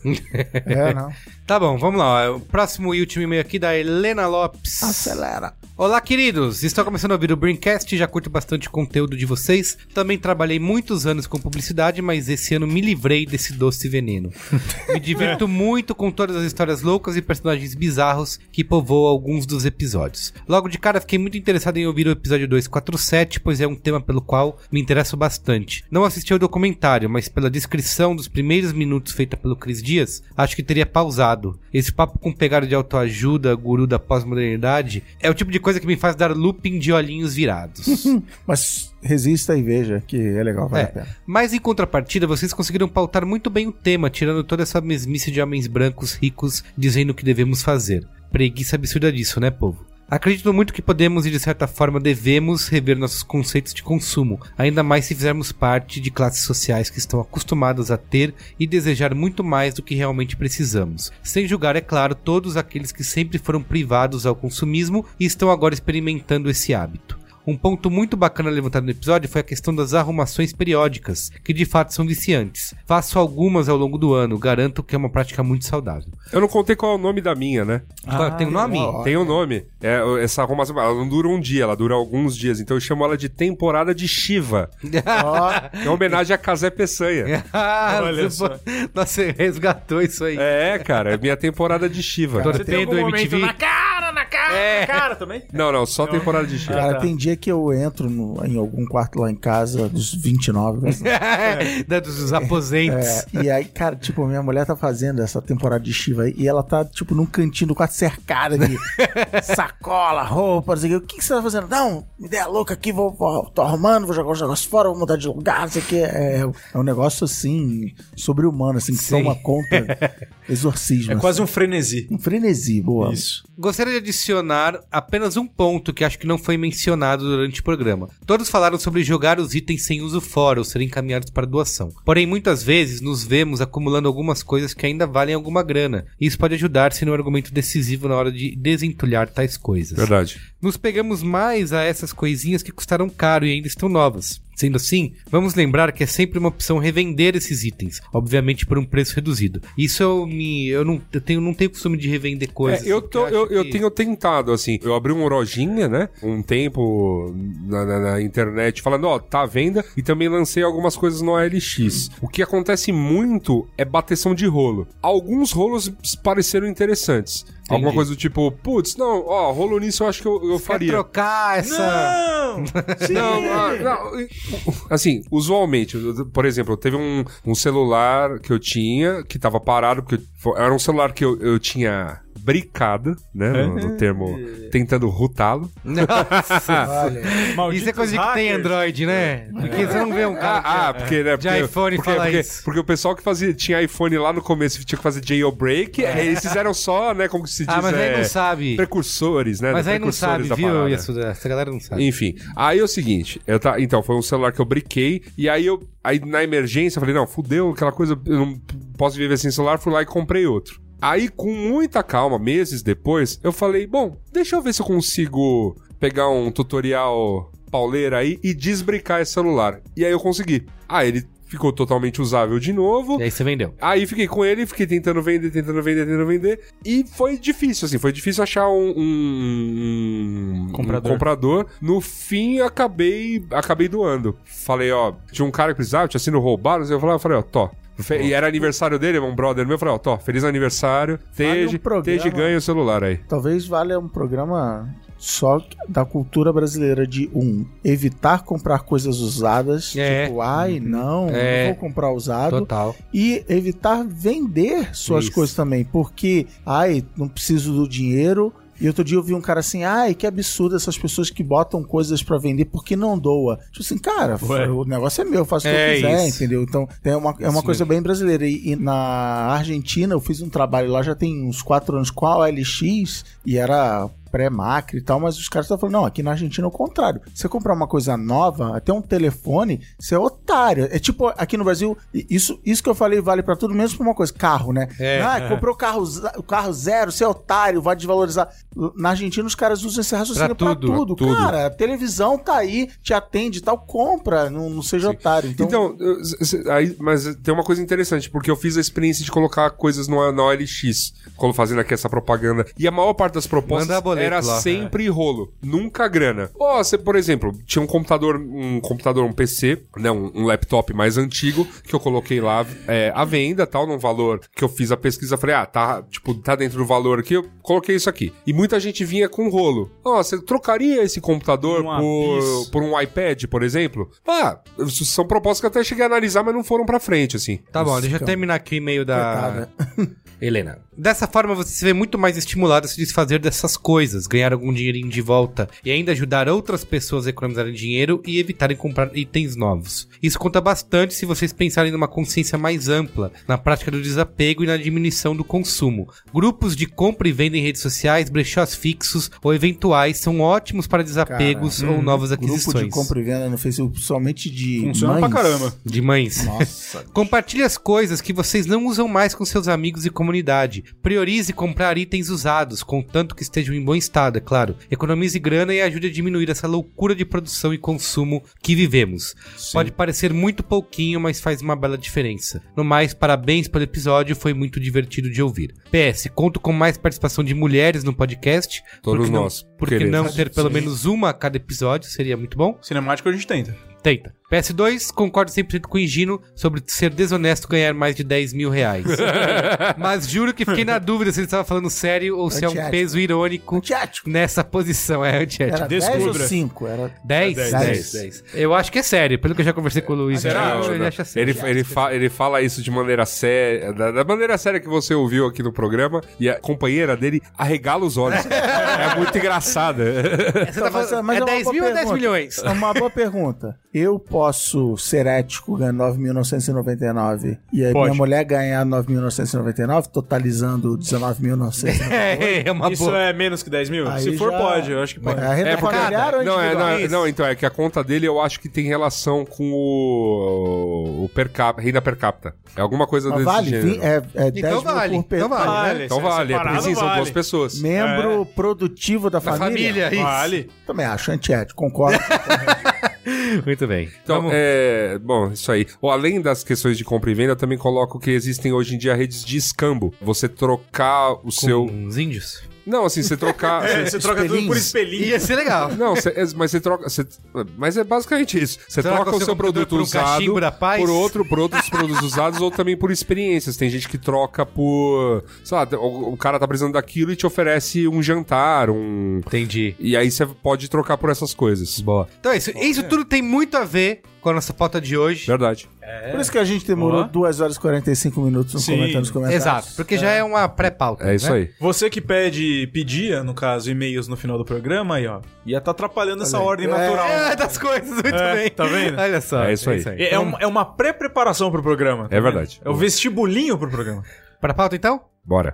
É, não. Tá bom, vamos lá. O próximo e último e-mail aqui da Helena Lopes. Acelera. Olá, queridos! Estou começando a ouvir o Braincast já curto bastante conteúdo de vocês. Também trabalhei muitos anos com publicidade, mas esse ano me livrei desse doce veneno. Me divirto muito com todas as histórias loucas e personagens bizarros que povoam alguns dos episódios. Logo de cara, fiquei muito interessado em ouvir o episódio 247, pois é um tema pelo qual me interesso bastante. Não assisti ao documentário, mas pela descrição dos primeiros minutos feita pelo Cris Dias, acho que teria pausado. Esse papo com pegada de autoajuda, guru da pós-modernidade, é o tipo de coisa que me faz dar looping de olhinhos virados. Mas resista e veja que é legal, vale É. a pena. Mas em contrapartida, vocês conseguiram pautar muito bem o tema, tirando toda essa mesmice de homens brancos ricos dizendo o que devemos fazer. Preguiça absurda disso, né, povo? Acredito muito que podemos e de certa forma devemos rever nossos conceitos de consumo, ainda mais se fizermos parte de classes sociais que estão acostumadas a ter e desejar muito mais do que realmente precisamos. Sem julgar, é claro, todos aqueles que sempre foram privados ao consumismo e estão agora experimentando esse hábito. Um ponto muito bacana levantado no episódio foi a questão das arrumações periódicas, que de fato são viciantes. Faço algumas ao longo do ano, garanto que é uma prática muito saudável. Eu não contei qual é o nome da minha, né? Ah, Tem um nome? ó. Tem um nome. É, essa arrumação, ela não dura um dia, ela dura alguns dias. Então eu chamo ela de temporada de Shiva. É uma homenagem a Casé Peçanha. Ah, Olha você só. pô- Nossa, você resgatou isso aí. É, cara, é minha temporada de Shiva. Torpedo MTV. na cara, na cara, É. cara também? Não, não, só temporada de Shiva. cara, tá. tem dia que eu entro no- em algum quarto lá em casa, dos 29, né? da dos aposentos. É, e aí, cara, tipo, minha mulher tá fazendo essa temporada de Shiva aí, e ela tá, tipo, num cantinho do quarto cercada de sacola, roupa, não sei o quê. O que, que você tá fazendo? Não, ideia louca aqui, vou, vou- tô arrumando, vou jogar os negócios fora, vou mudar de lugar, não sei o quê. É, é um negócio, assim, sobre-humano, assim, que Sim. toma conta, exorcismo. É quase um frenesi. um frenesi, boa. Isso. Gostaria de adicionar apenas um ponto que acho que não foi mencionado durante o programa. Todos falaram sobre jogar os itens sem uso fora ou serem encaminhados para doação. Porém, muitas vezes nos vemos acumulando algumas coisas que ainda valem alguma grana. E isso pode ajudar se no argumento decisivo na hora de desentulhar tais coisas. Verdade. Nos pegamos mais a essas coisinhas que custaram caro e ainda estão novas. Sendo assim, vamos lembrar que é sempre uma opção revender esses itens, obviamente por um preço reduzido. Isso eu me eu não eu tenho não tenho costume de revender coisas. É, eu, tô, eu, eu que- tenho tentado, assim. Eu abri uma lojinha, né? Um tempo na, na- na internet falando, ó, tá à venda. E também lancei algumas coisas no OLX. O que acontece muito é bateção de rolo. Alguns rolos pareceram interessantes. Alguma coisa do tipo, putz, não, ó, rolo nisso eu acho que eu, eu Quer faria. trocar essa Não! Não, ah, não, assim, usualmente, por exemplo, teve um, um celular que eu tinha que tava parado, porque era um celular que eu, eu tinha bricado, né, no, no termo, tentando rutá-lo. Nossa. Olha, Malditos Isso é coisa de que tem. Android, né? Porque você não vê um cara. Ah, ah, porque, né, de porque, iPhone porque, fala porque, isso. porque o pessoal que fazia, tinha iPhone lá no começo tinha que fazer jailbreak, aí eles fizeram só, né, como que se diz, ah, mas aí é, não sabe. precursores, né, Mas aí não sabe, viu. Yasuda? Essa galera não sabe. Enfim, aí é o seguinte, eu tá, então, foi um celular que eu briquei, e aí eu, aí na emergência, eu falei, não, fudeu, aquela coisa, eu não posso viver sem celular, fui lá e comprei outro. Aí, com muita calma, meses depois, eu falei, bom, deixa eu ver se eu consigo pegar um tutorial pauleira aí e desbricar esse celular. E aí eu consegui. Ah, ele ficou totalmente usável de novo. E aí você vendeu. Aí fiquei com ele, fiquei tentando vender, tentando vender, tentando vender. E foi difícil, assim, foi difícil achar um, um- um Comprador. comprador. No fim, acabei acabei doando. Falei, ó, tinha um cara que precisava, tinha sido roubado, eu falei, eu falei, ó, tô. Fe- E era aniversário dele, um brother meu. Eu falei, ó, Tó, feliz aniversário. Vale um ganha o celular aí. Talvez valha um programa só da cultura brasileira de um evitar comprar coisas usadas, É. tipo, ai, não, É. não vou comprar usado. Total. e evitar vender suas Isso. coisas também, porque, ai, não preciso do dinheiro. E outro dia eu vi um cara assim, ai, que absurdo essas pessoas que botam coisas pra vender porque não doa. Tipo assim, cara, Ué. o negócio é meu, eu faço o que É eu quiser, isso. entendeu? Então é uma, é uma Isso coisa bem brasileira. E, e na Argentina eu fiz um trabalho lá já tem uns quatro anos com a OLX e era pré-macro e tal, mas os caras estão falando, não, aqui na Argentina é o contrário. Você comprar uma coisa nova, até um telefone, você é otário. É tipo, aqui no Brasil, isso, isso que eu falei vale pra tudo, menos pra uma coisa, carro, né? É. ah, comprou o carro, o carro zero, você é otário, vai desvalorizar. Na Argentina os caras usam esse raciocínio Pra pra tudo, tudo. Cara, a televisão tá aí, te atende e tal, compra, não, não seja otário. Então, Então, eu- aí, mas tem uma coisa interessante, porque eu fiz a experiência de colocar coisas no, na OLX, quando fazendo aqui essa propaganda. E a maior parte das propostas era lá. sempre rolo, nunca grana. Ó, você, por exemplo, tinha um computador, um computador, um PC, né, um, um laptop mais antigo, que eu coloquei lá é, à venda, tal, num valor que eu fiz a pesquisa, falei, ah, tá, tipo, tá dentro do valor aqui, eu coloquei isso aqui. E muita gente vinha com rolo. Ó, você trocaria esse computador Um por, por um iPad, por exemplo? Ah, isso são propostas que eu até cheguei a analisar, mas não foram pra frente, assim. Tá bom, deixa eu terminar aqui o e-mail da. Helena. Dessa forma, você se vê muito mais estimulado a se desfazer dessas coisas, ganhar algum dinheirinho de volta e ainda ajudar outras pessoas a economizarem dinheiro e evitarem comprar itens novos. Isso conta bastante se vocês pensarem numa consciência mais ampla, na prática do desapego e na diminuição do consumo. Grupos de compra e venda em redes sociais, brechós fixos ou eventuais são ótimos para desapegos ou novas grupo aquisições. de compra e venda no Facebook, somente de Funciona mães. pra caramba. De mães. Nossa. Compartilhe as coisas que vocês não usam mais com seus amigos e comunidade. Priorize comprar itens usados, contanto que estejam em bom estado, é claro. Economize grana e ajude a diminuir essa loucura de produção e consumo que vivemos. Pode parecer muito pouquinho, mas faz uma bela diferença. No mais, parabéns pelo episódio, foi muito divertido de ouvir. PS, conto com mais participação de mulheres no podcast. Todos nós Porque queremos. não ter pelo menos uma a cada episódio seria muito bom. Cinemático a gente tenta. Tenta. PS2, concordo 100% com o Higino sobre ser desonesto ganhar mais de 10 mil reais. Mas juro que fiquei na dúvida se ele estava falando sério ou se é um peso irônico Antiético. nessa posição. É antiético. Era 10 ou Descubra. 5? Era 10? É 10. 10. Eu acho que é sério, pelo que eu já conversei com o Luiz. Será? ele, Não, acha sério. Ele, ele, fa- ele fala isso de maneira séria, da, da maneira séria que você ouviu aqui no programa, e a companheira dele arregala os olhos. é muito engraçada. Você tá falando, é uma 10 boa mil ou 10 pergunta. milhões? É uma boa pergunta. Eu posso ser ético ganhando 9.999 e aí Pode. minha mulher ganhar 9.999, totalizando 19.999. É, é uma Isso boa. é menos que 10 mil? Aí Se for, já- pode. Eu acho que pode. É a renda É, porque- ou não, é, não, é- não, então é que a conta dele eu acho que tem relação com o, o per cap, renda per capita. É alguma coisa Mas desse vale, gênero. vim- é, é 10 Então vale, então vale. Vale. Então Se é vale, é separado, porque sim, são vale. duas pessoas. Membro produtivo da Da família. família, isso. Vale. Também acho antiético, concordo. Muito bem. Então, Vamos- é. Bom, isso aí. Ou, além das questões de compra e venda, eu também coloco que existem hoje em dia redes de escambo. Você trocar o seu. Com os índios. Não, assim, você trocar. É, você troca tudo por espelhinho. Ia ser legal. Não, cê- é, mas você troca. cê- mas é basicamente isso. Você Troca o seu seu produto por um usado cachimbo da paz? por outro, por outros produtos usados ou também por experiências. Tem gente que troca por. Sei lá, o, o cara tá precisando daquilo e te oferece um jantar, um. Entendi. E aí você pode trocar por essas coisas. Boa. Então é isso. Isso tudo tem muito a ver com a nossa pauta de hoje. Verdade. Por isso que a gente demorou Ó. 2 horas e 45 minutos no Sim. comentando nos comentários. Exato, porque já é uma pré-pauta. É isso né? aí. Você que pede, pedia, no caso, e-mails no final do programa, aí, ó. Ia tá atrapalhando essa ordem natural. É, das coisas, muito É, bem. tá vendo? Olha só. É isso aí. É, é um- é uma pré-preparação pro programa. tá É vendo? verdade. É o vestibulinho pro programa. Pra pauta, então? Bora.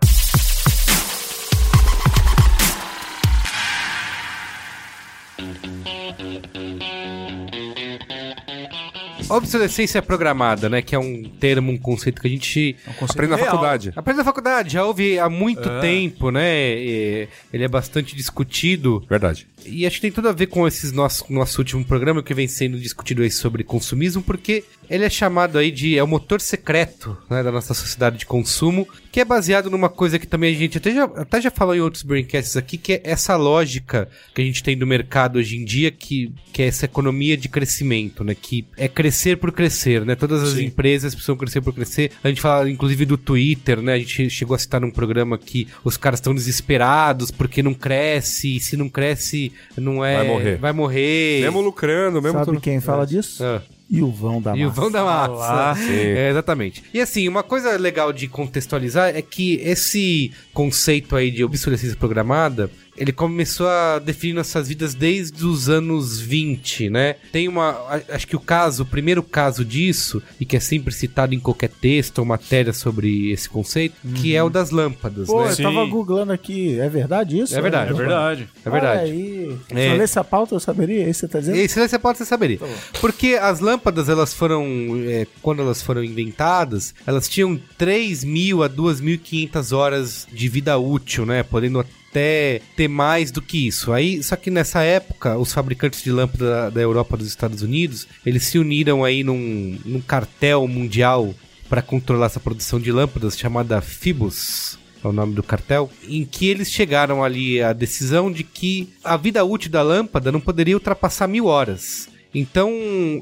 Obsolescência programada, né? Que é um termo, um conceito que a gente Aprende na real. faculdade. aprende na faculdade, já ouve há muito tempo, né? E ele é bastante discutido. Verdade. E acho que tem tudo a ver com esse nosso, nosso último programa que vem sendo discutido aí sobre consumismo, porque ele é chamado aí de é o motor secreto né, da nossa sociedade de consumo, que é baseado numa coisa que também a gente até já, até já falou em outros braincasts aqui, que é essa lógica que a gente tem do mercado hoje em dia, que, que é essa economia de crescimento, né? Que é crescer crescer por crescer, né? Todas as empresas precisam crescer por crescer. A gente fala, inclusive, do Twitter, né? A gente chegou a citar num programa que os caras estão desesperados porque não cresce, e se não cresce, não é... Vai morrer. Vai morrer. Mesmo lucrando, mesmo Sabe tudo. quem fala disso? Ah. E o vão da E o massa. vão da massa. Sim. É, exatamente. E assim, uma coisa legal de contextualizar é que esse conceito aí de obsolescência programada, ele começou a definir nossas vidas desde os anos 20, né? Tem uma. a- Acho que o caso, o primeiro caso disso, e que é sempre citado em qualquer texto ou matéria sobre esse conceito, que é o das lâmpadas, Pô, né? eu Sim. tava googlando aqui. É verdade isso? É verdade. É verdade. É verdade. Olha aí. É. Se eu lesse a pauta, eu saberia. É isso que você tá dizendo? E se você pode você saberia. Porque as lâmpadas, elas foram. é, quando elas foram inventadas, elas tinham 3 mil a 2.500 horas de vida útil, né? Podendo até ter mais do que isso. Aí, só que nessa época, os fabricantes de lâmpada da, Europa e dos Estados Unidos, eles se uniram aí num, num cartel mundial para controlar essa produção de lâmpadas chamada Phibus é o nome do cartel, em que eles chegaram ali à decisão de que a vida útil da lâmpada não poderia ultrapassar mil horas. Então,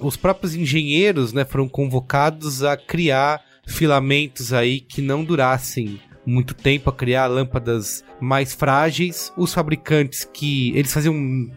os próprios engenheiros né, foram convocados a criar filamentos aí que não durassem muito tempo, a criar lâmpadas mais frágeis. Os fabricantes que eles faziam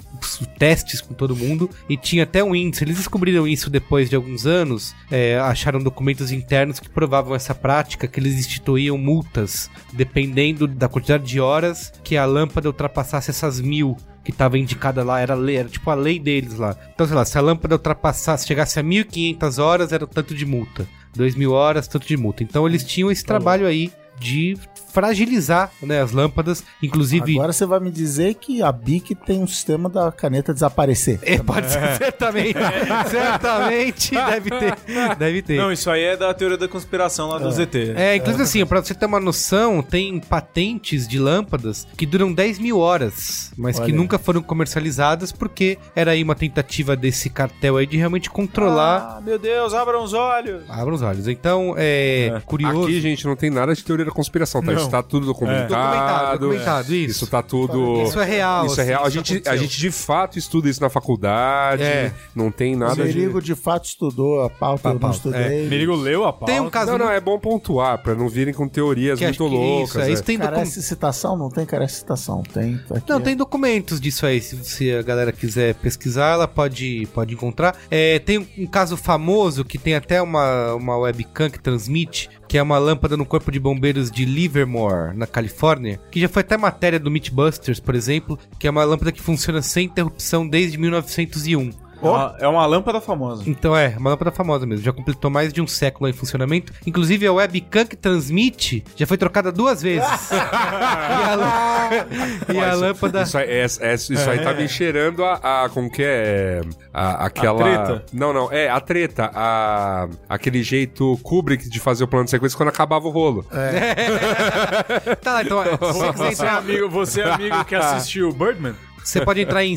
testes com todo mundo e tinha até um índice. Eles descobriram isso depois de alguns anos, é, acharam documentos internos que provavam essa prática, que eles instituíam multas dependendo da quantidade de horas que a lâmpada ultrapassasse essas mil que estava indicada lá, era, lei, era tipo a lei deles lá. Então, sei lá, se a lâmpada ultrapassasse, chegasse a 1.500 horas, era o tanto de multa. 2.000 horas, tanto de multa. Então, eles tinham esse trabalho aí de fragilizar né, as lâmpadas, inclusive... Agora você vai me dizer que a BIC tem um sistema da caneta desaparecer. É, pode ser, certamente. certamente deve ter. Deve ter. Não, isso aí é da teoria da conspiração lá do ZT. É, inclusive assim, pra você ter uma noção, tem patentes de lâmpadas que duram 10 mil horas, mas que Olha. nunca foram comercializadas porque era aí uma tentativa desse cartel aí de realmente controlar. Ah, meu Deus, abram os olhos. Abra os olhos. Então, é, curioso. Aqui, gente, não tem nada de teoria da conspiração, tá? Não. Isso tá tudo documentado. Documentado, documentado, isso. Isso tá tudo. Isso é real, Isso é assim, real. A isso gente, a gente de fato estuda isso na faculdade. É. Não tem O nada de. Merigo de fato estudou a pauta, eu não estudei. Merigo leu a pauta. Tem um caso Não, não, é bom pontuar, pra não virem com teorias que muito loucas. isso, é, é. isso tem docu- Carece citação? Não tem carece citação. Tem. tá aqui, Não, tem documentos disso aí. Se, se a galera quiser pesquisar, ela pode, pode encontrar. É, tem um, um caso famoso que tem até uma, uma webcam que transmite, que é uma lâmpada no corpo de de Livermore, na Califórnia, que já foi até matéria do Mythbusters, por exemplo, que é uma lâmpada que funciona sem interrupção desde 1901. É uma- É uma lâmpada famosa. Então é, uma lâmpada famosa mesmo. Já completou mais de um século em funcionamento. Inclusive a webcam que transmite já foi trocada duas vezes. e a, lã- e a lâmpada. Isso, aí- é- é- isso aí tá me cheirando a, a- Como que é? A, aquela. treta? Não, não. É, a treta. A, aquele jeito Kubrick de fazer o plano de sequência quando acabava o rolo. Tá lá, então. Você Você é entrar amigo, você é amigo que assistiu Birdman? Você pode entrar em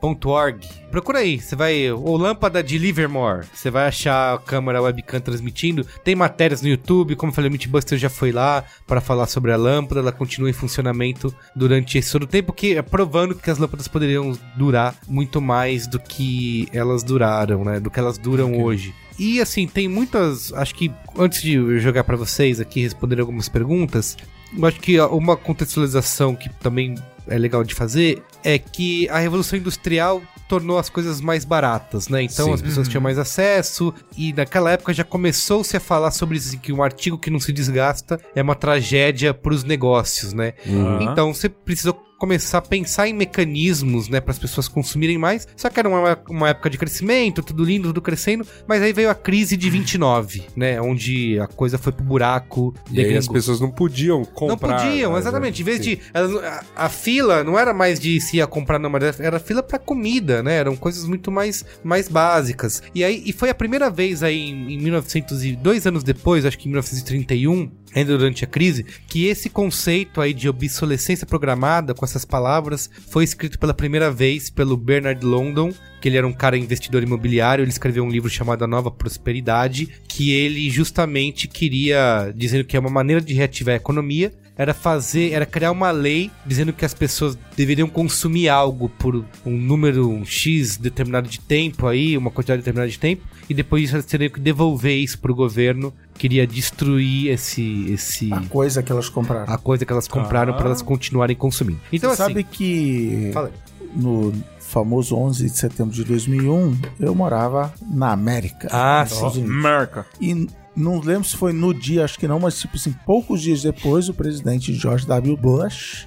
centennialbulb.org. Procura aí, você vai. Ou lâmpada de Livermore. Você vai achar a câmera webcam transmitindo. Tem matérias no YouTube, como eu falei, o Mythbuster já foi lá para falar sobre a lâmpada. Ela continua em funcionamento durante esse todo o tempo, que é provando que as lâmpadas poderiam durar muito mais do que elas duraram, né? Do que elas duram hoje. E assim, tem muitas. Acho que antes de eu jogar pra vocês aqui responder algumas perguntas, eu acho que uma contextualização que também é legal de fazer é que a Revolução Industrial tornou as coisas mais baratas, né? Então Sim. as pessoas tinham mais acesso e naquela época já começou-se a falar sobre isso, que um artigo que não se desgasta é uma tragédia para os negócios, né? Aham. Então você precisou começar a pensar em mecanismos, né, para as pessoas consumirem mais. Só que era uma, uma época de crescimento, tudo lindo, tudo crescendo, mas aí veio a crise de 29, né, onde a coisa foi pro buraco. E aí as pessoas não podiam comprar. Não podiam, né? exatamente. Em vez Sim. de. A, a fila não era mais de se ia comprar, não, mas era fila pra comida, né? Eram coisas muito mais, mais básicas. E aí e foi a primeira vez aí em, em 1900 e dois anos depois, acho que em 1931, ainda durante a crise, que esse conceito aí de obsolescência programada, com essas palavras, foi escrito pela primeira vez pelo Bernard London, que ele era um cara investidor imobiliário, ele escreveu um livro chamado A Nova Prosperidade, que ele justamente queria, dizendo que é uma maneira de reativar a economia, era fazer, era criar uma lei dizendo que as pessoas deveriam consumir algo por um número X determinado de tempo aí, uma quantidade determinada de tempo, e depois elas teriam que devolver isso pro governo, queria destruir esse esse A coisa que elas compraram. a coisa que elas compraram para elas continuarem consumindo. Então Você assim, sabe que Fala no famoso 11 de setembro de 2001, eu morava na América. Ah, nos Estados sim. Merca. E não lembro se foi no dia, acho que não, mas tipo assim, poucos dias depois, o presidente George W. Bush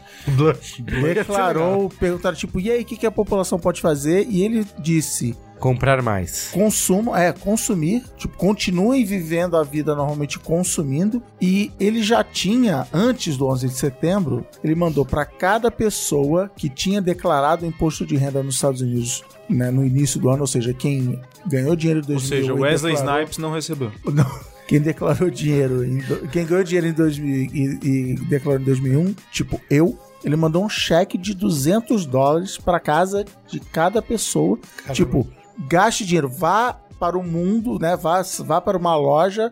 declarou, perguntaram tipo, e aí, o que, que a população pode fazer? E ele disse, comprar mais. consumo, é, consumir, tipo, continuem vivendo a vida normalmente consumindo. E ele já tinha, antes do 11 de setembro, ele mandou para cada pessoa que tinha declarado imposto de renda nos Estados Unidos né, no início do ano, ou seja, quem ganhou dinheiro em Ou 2000 seja, Wesley declarou- Snipes não recebeu. não. Quem declarou dinheiro, em do- quem ganhou dinheiro em 2000 e, e declarou em 2001, tipo eu, ele mandou um cheque de 200 dólares para casa de cada pessoa. Tipo, gaste dinheiro, vá para o mundo, né? Vá, vá para uma loja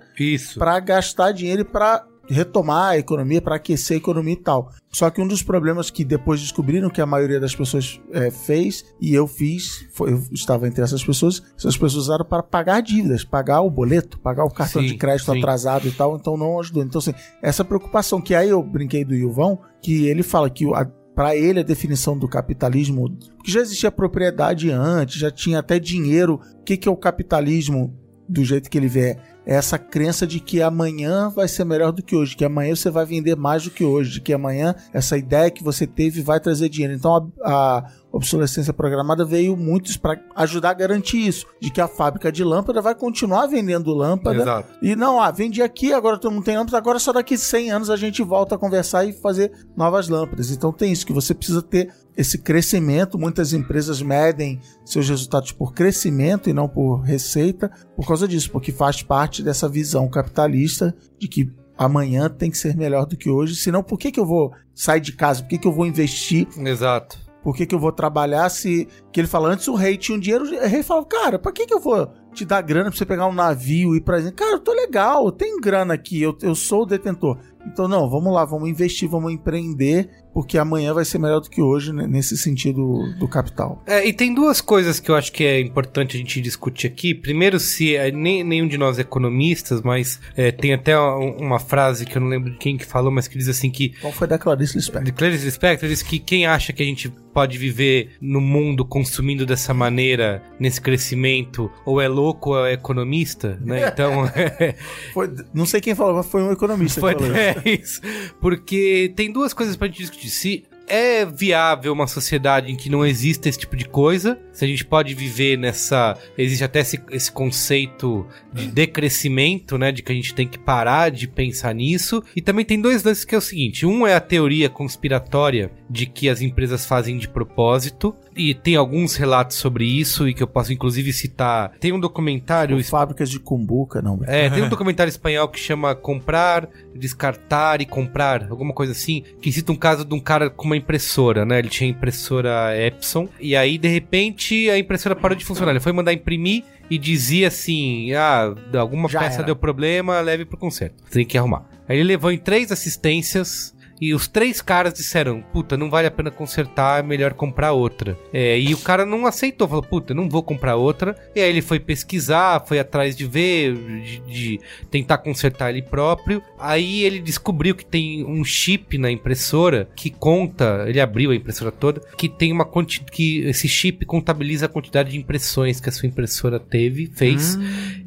para gastar dinheiro para retomar a economia, para aquecer a economia e tal. Só que um dos problemas que depois descobriram que a maioria das pessoas é, fez, e eu fiz, foi, eu estava entre essas pessoas, essas pessoas usaram para pagar dívidas, pagar o boleto, pagar o cartão Sim, de crédito sim. atrasado e tal, então não ajudou. Então, assim, essa preocupação que aí eu brinquei do Ilvão, que ele fala que a, para ele a definição do capitalismo, que já existia propriedade antes, já tinha até dinheiro. O que, que é o capitalismo do jeito que ele vê? É essa crença de que amanhã vai ser melhor do que hoje, que amanhã você vai vender mais do que hoje, de que amanhã essa ideia que você teve vai trazer dinheiro. Então a, a obsolescência programada veio muitos para ajudar a garantir isso, de que a fábrica de lâmpada vai continuar vendendo lâmpada Exato. e não, ah, vende aqui, agora todo mundo tem lâmpada, agora só daqui 100 anos a gente volta a conversar e fazer novas lâmpadas. Então tem isso, que você precisa ter esse crescimento. Muitas empresas medem seus resultados por crescimento e não por receita, por causa disso, porque faz parte dessa visão capitalista de que amanhã tem que ser melhor do que hoje. Senão, por que, que eu vou sair de casa? Por que, que eu vou investir Exato. Por que, que eu vou trabalhar se. Que ele fala, antes o rei tinha um dinheiro, o rei falava, cara, pra que, que eu vou te dar grana pra você pegar um navio e ir pra. Cara, eu tô legal, eu tenho grana aqui, eu, eu sou o detentor. Então, não, vamos lá, vamos investir, vamos empreender, porque amanhã vai ser melhor do que hoje, né, nesse sentido do capital. É, e tem duas coisas que eu acho que é importante a gente discutir aqui. Primeiro, se é, nem, nenhum de nós é economistas, mas é, tem até uma, uma frase que eu não lembro de quem que falou, mas que diz assim que Então foi da Clarice Lispector. de Clarice Lispector diz que quem acha que a gente pode viver no mundo consumindo dessa maneira, nesse crescimento, ou é louco ou é economista, né? Então, Foi- não sei quem falou, mas foi um economista Foi que falou isso. é isso. Porque tem duas coisas pra gente discutir. Se é viável uma sociedade em que não exista esse tipo de coisa, se a gente pode viver nessa. Existe até esse, esse conceito de decrescimento, né? De que a gente tem que parar de pensar nisso. E também tem dois lances que é o seguinte: um é a teoria conspiratória de que as empresas fazem de propósito. E tem alguns relatos sobre isso, e que eu posso inclusive citar. Tem um documentário Ou Fábricas de cumbuca, não. é, tem um documentário espanhol que chama Comprar, Descartar e Comprar, alguma coisa assim, que cita um caso de um cara com uma impressora, né? Ele tinha impressora Epson, e aí, de repente, a impressora parou de funcionar. Ele foi mandar imprimir e dizia assim: ah, alguma Já peça era. deu problema, leve pro conserto. Tem que arrumar. Aí ele levou em três assistências. E os três caras disseram, puta, não vale a pena consertar, é melhor comprar outra. É, e o cara não aceitou, falou, puta, não vou comprar outra. E aí ele foi pesquisar, foi atrás de ver, de, de tentar consertar ele próprio. Aí ele descobriu que tem um chip na impressora que conta, ele abriu a impressora toda, que tem uma que esse chip contabiliza a quantidade de impressões que a sua impressora teve, fez,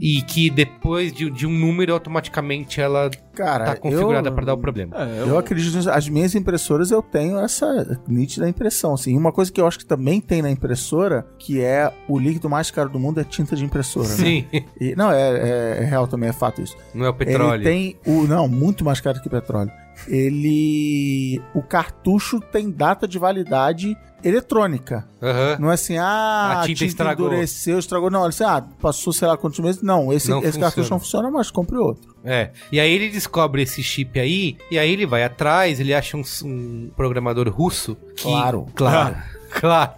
e que depois de, de um número automaticamente ela Cara, tá configurada eu... para dar o problema. É, Eu acredito, as minhas impressoras eu tenho essa nítida impressão, assim. Uma coisa que eu acho que também tem na impressora, que é o líquido mais caro do mundo é tinta de impressora, né? Sim, E- não, é, é- é real também, é fato isso. não é o petróleo. Ele tem o não, muito mais caro que petróleo. Ele o cartucho tem data de validade eletrônica. Aham. Não é assim, ah, A tinta estragou. endureceu, estragou. Não, ele assim, ah, passou sei lá quantos meses. Não, esse, Não esse funciona. cartucho não funciona mais, compre outro. É. E aí ele descobre esse chip aí, e aí ele vai atrás, ele acha um, um programador russo que. Claro. Claro. claro.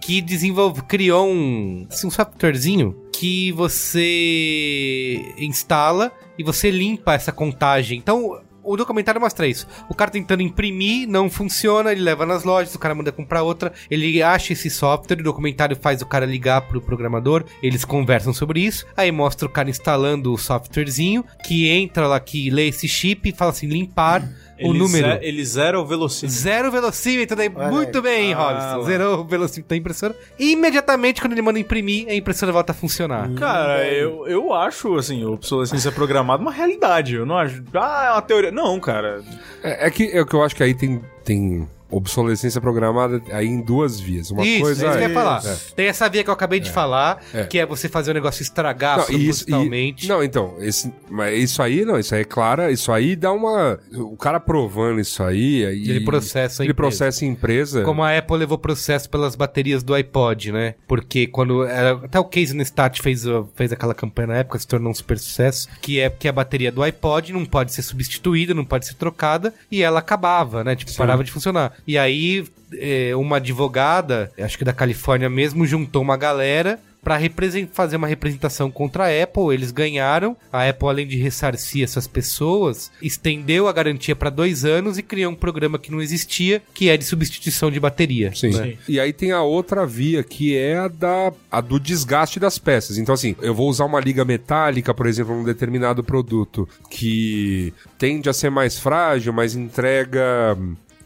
Que desenvolve, criou um, assim, um softwarezinho que você instala e você limpa essa contagem. Então, o documentário mostra isso. O cara tentando imprimir, não funciona, ele leva nas lojas, o cara manda comprar outra, ele acha esse software, o documentário faz o cara ligar pro programador, eles conversam sobre isso, aí mostra o cara instalando o softwarezinho, que entra lá, que lê esse chip e fala assim, limpar Ele número. ze- ele zera o velocímetro. Zero velocímetro, daí, Olha muito aí. bem, Ah, Robson. lá. Zerou o velocímetro da impressora. E imediatamente, quando ele manda imprimir, a impressora volta a funcionar. Cara, eu, eu acho, assim, obsolescência programada uma realidade. Eu não acho. Ah, é uma teoria. Não, cara. É, é que, é que eu acho que aí tem, tem obsolescência programada aí em duas vias. Uma isso, coisa é isso que eu é, ia falar. é. Tem essa via que eu acabei de falar, É. que é você fazer o negócio estragar Não, propositalmente. e- não, então, esse, mas isso aí, não, isso aí é claro, isso aí dá uma. O cara provando isso aí. aí Ele processa a Ele empresa. processa a empresa. Como a Apple levou processo pelas baterias do iPod, né? Porque quando. era- até o Casey Neistat fez, uh, fez aquela campanha na época, se tornou um super sucesso. Que é que a bateria do iPod não pode ser substituída, não pode ser trocada. E ela acabava, né? Tipo, parava de funcionar. E aí, eh, uma advogada, acho que da Califórnia mesmo, juntou uma galera. Pra represen- fazer uma representação contra a Apple, eles ganharam. A Apple, além de ressarcir essas pessoas, estendeu a garantia pra dois anos e criou um programa que não existia, que é de substituição de bateria. Sim. né? E aí tem a outra via, que é a, da, a do desgaste das peças. Então, assim, eu vou usar uma liga metálica, por exemplo, num determinado produto que tende a ser mais frágil, mas entrega,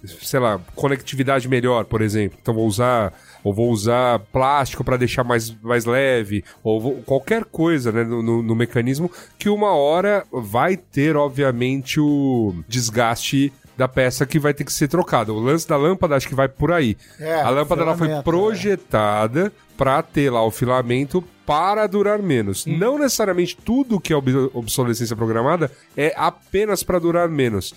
sei lá, conectividade melhor, por exemplo. Então, vou usar. Ou vou usar plástico para deixar mais, mais leve, ou vou- qualquer coisa né, no, no- no mecanismo que uma hora vai ter, obviamente, o desgaste da peça que vai ter que ser trocada. O lance da lâmpada acho que vai por aí. É, a lâmpada ela foi filamento, projetada para ter lá o filamento para durar menos. Não necessariamente tudo que é ob- obsolescência programada é apenas para durar menos.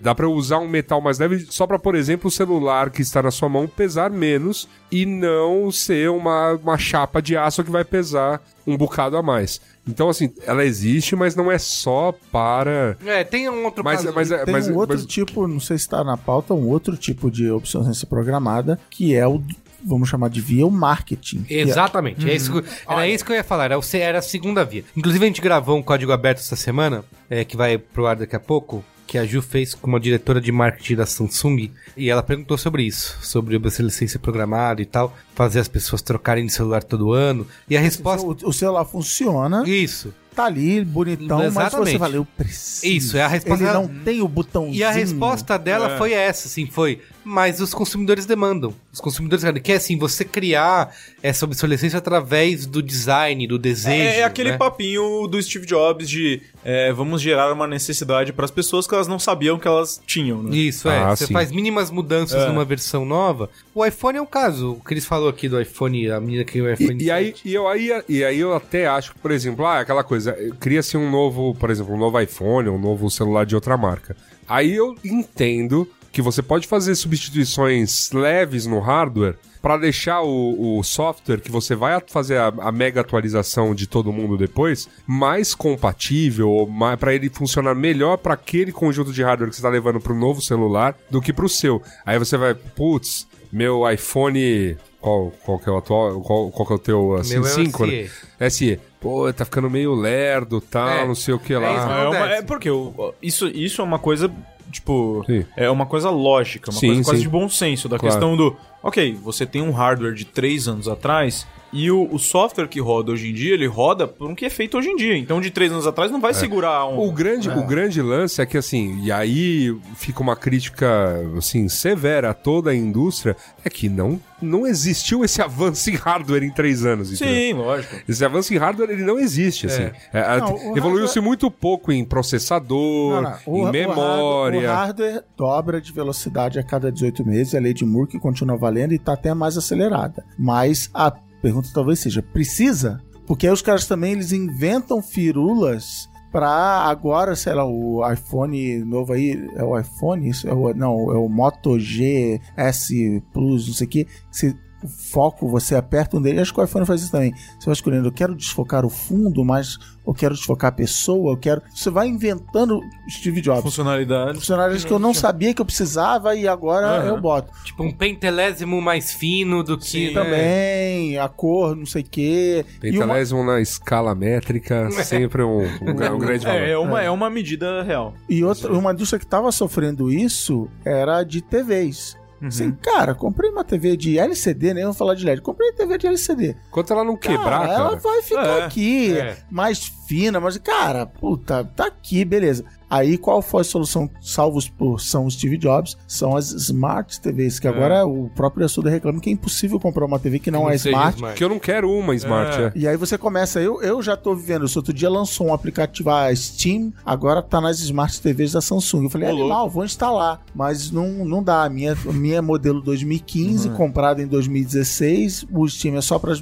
Dá para usar um metal mais leve só para, por exemplo, o celular que está na sua mão pesar menos e não ser uma, uma chapa de aço que vai pesar um bocado a mais. Então, assim, ela existe, mas não é só para. É, tem um outro Mas, caso. mas, é- Tem mas, um outro mas- tipo, não sei se está na pauta, um outro tipo de obsolescência programada, que é o, vamos chamar de via o marketing. é- Exatamente, é isso, que- era isso que eu ia falar, era, era a segunda via. Inclusive a gente gravou um código aberto essa semana, é, que vai pro ar daqui a pouco, que a Ju fez com uma diretora de marketing da Samsung, e ela perguntou sobre isso, sobre obsolescência programada e tal, fazer as pessoas trocarem de celular todo ano, e a resposta... O, o celular funciona, Isso. Tá ali, bonitão, mas Exatamente. você fala, eu preciso. Isso, é a resposta- Ele não tem o botãozinho. E a resposta dela foi essa, assim, foi, mas os consumidores demandam. Os consumidores querem, que é assim, você criar essa obsolescência através do design, do desejo. É, é aquele né? papinho do Steve Jobs de é, vamos gerar uma necessidade para as pessoas que elas não sabiam que elas tinham, né? Isso, é. Ah, Você sim. faz mínimas mudanças É. numa versão nova. O iPhone é um caso. O que eles falou aqui do iPhone, a menina que criou o iPhone. E, e aí, 7. e, eu, aí, e aí eu até acho que, por exemplo, ah, aquela coisa, cria-se um novo, por exemplo, um novo iPhone, um novo celular de outra marca. Aí eu entendo que você pode fazer substituições leves no hardware para deixar o, o software que você vai fazer a, a mega atualização de todo mundo depois mais compatível, para ele funcionar melhor para aquele conjunto de hardware que você está levando para o novo celular do que para o seu. Aí você vai, putz, meu iPhone qual, qual que é o atual? Qual, qual que é o teu assim, Meu é o 5, SE. né? SE. Pô, tá ficando meio lerdo, tal, É. não sei o que É lá. É, uma- é porque o- isso, isso é uma coisa, tipo, Sim. é uma coisa lógica, uma Sim, coisa quase sim. de bom senso, da Claro. questão do, ok, você tem um hardware de três anos atrás e o, o software que roda hoje em dia, ele roda por um que é feito hoje em dia. Então, de três anos atrás não vai segurar um... O grande, o grande lance é que, assim, e aí fica uma crítica, assim, severa a toda a indústria, é que não, não existiu esse avanço em hardware em três anos, entendeu? Sim, lógico. Esse avanço em hardware, ele não existe, assim. É, a- Não, o Evoluiu-se hardware- muito pouco em processador, Não, não. O- em o memória. hardware- O hardware dobra de velocidade a cada 18 meses, a lei de Moore que continua valendo e está até mais acelerada. Mas a pergunta talvez seja, precisa? Porque aí os caras também eles inventam firulas para agora, sei lá, o iPhone novo aí, é o iPhone, isso é o, não, é o Moto G S Plus, não sei o que, foco, você aperta um deles. Acho que o iPhone faz isso também. Você vai escolhendo, eu quero desfocar o fundo, mas eu quero desfocar a pessoa, eu quero. Você vai inventando Steve Jobs. Funcionalidades. Funcionários que eu não sabia que eu precisava e agora Aham. eu boto. Tipo um pentelésimo mais fino do que. Sim, né? Também, a cor, não sei o quê. E uma- Pentelésimo na escala métrica, sempre um, um, um grande valor. É, é uma, é uma medida real. E outra, uma indústria que estava sofrendo isso era a de TVs. Uhum. Assim, cara, comprei uma TV de LCD, nem vou falar de LED. Comprei TV de LCD. Enquanto ela não quebrar, Cara, cara. ela vai ficar É, aqui, é. mais fina, mas, cara, puta, tá aqui, beleza. Aí qual foi a solução, salvos por São Steve Jobs? São as Smart TVs, que agora o próprio Assuda reclama que é impossível comprar uma TV que não, é seja smart. Que eu não quero uma Smart, É. é. E aí você começa, eu, eu já tô vivendo isso. Outro dia lançou um aplicativo, a Steam, agora tá nas Smart TVs da Samsung. Eu falei, Ô, animal, vou instalar. Mas não, não dá. A minha, a minha é modelo 2015, Uhum. comprada em 2016. O Steam é só pra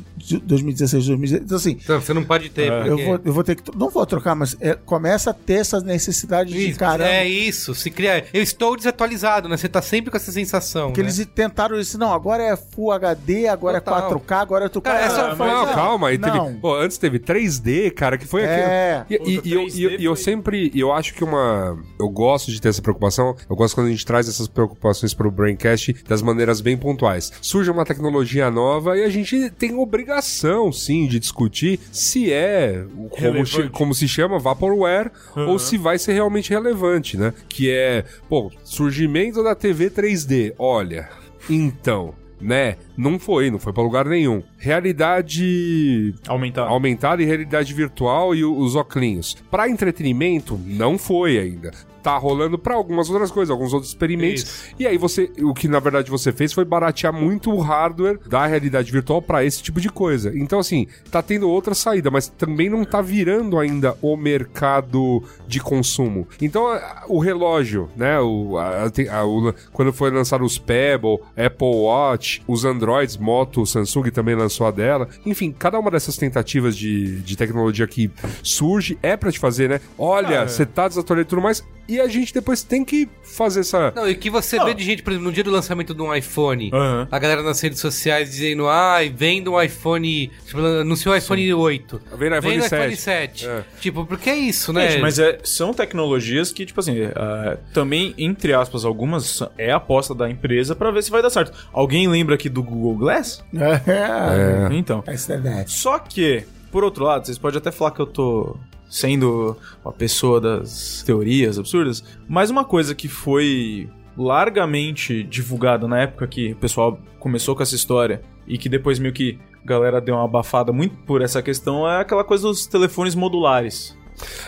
2016, 2016. Então, assim, Então, você não pode ter. É. porque- eu vou, eu vou ter que. Não vou trocar, mas é, começa a ter essa necessidade de Isso, caramba. É isso, se cria. Eu estou desatualizado, né? Você tá sempre com essa sensação. Porque né? eles tentaram isso, não, agora é Full HD, agora Total. é 4K, agora é tu Cara, essa Cara, foi- Não, mas- calma, aí teve. Não. Pô, antes teve 3D, cara, que foi É. aquilo. E, e- e eu, e eu- e sempre. Eu acho que uma. Eu gosto de ter essa preocupação. Eu gosto quando a gente traz essas preocupações pro Braincast das maneiras bem pontuais. Surge uma tecnologia nova e a gente tem obrigação, sim, de discutir se é como, como se chama Vaporware ou se vai ser realmente relevante, né? Que é, pô, surgimento da TV 3D. Olha, então. Né? Não foi, não foi pra lugar nenhum. Realidade Aumentar. aumentada e realidade virtual e os óculos. Pra entretenimento, não foi ainda. Tá rolando pra algumas outras coisas, alguns outros experimentos. Isso. E aí você, o que na verdade você fez foi baratear muito o hardware da realidade virtual pra esse tipo de coisa. Então assim, tá tendo outra saída, mas também não tá virando ainda o mercado de consumo. Então o relógio, né, o, a- a- o- quando foi lançado os Pebble, Apple Watch, os Androids, Moto, Samsung também lançou a dela. Enfim, cada uma dessas tentativas de, de tecnologia que surge é pra te fazer, né? Olha, você tá desatualizado e tudo mais. E a gente depois tem que fazer essa. Não, e o que você Não. vê de gente, por exemplo, no dia do lançamento de um iPhone, Aham. a galera nas redes sociais dizendo, ai, vende um iPhone. Tipo, anunciou o iPhone 8. Vem no iPhone Vem no 7. iPhone 7. É. Tipo, porque é isso, né? Gente, mas é- são tecnologias que, tipo assim, é, também, entre aspas, algumas é a aposta da empresa pra ver se vai dar certo. Alguém lembra aqui do Google Glass? É. Então. É internet. Só que, por outro lado, vocês podem até falar que eu tô sendo uma pessoa das teorias absurdas, mas uma coisa que foi largamente divulgada na época que o pessoal começou com essa história e que depois meio que a galera deu uma abafada muito por essa questão é aquela coisa dos telefones modulares.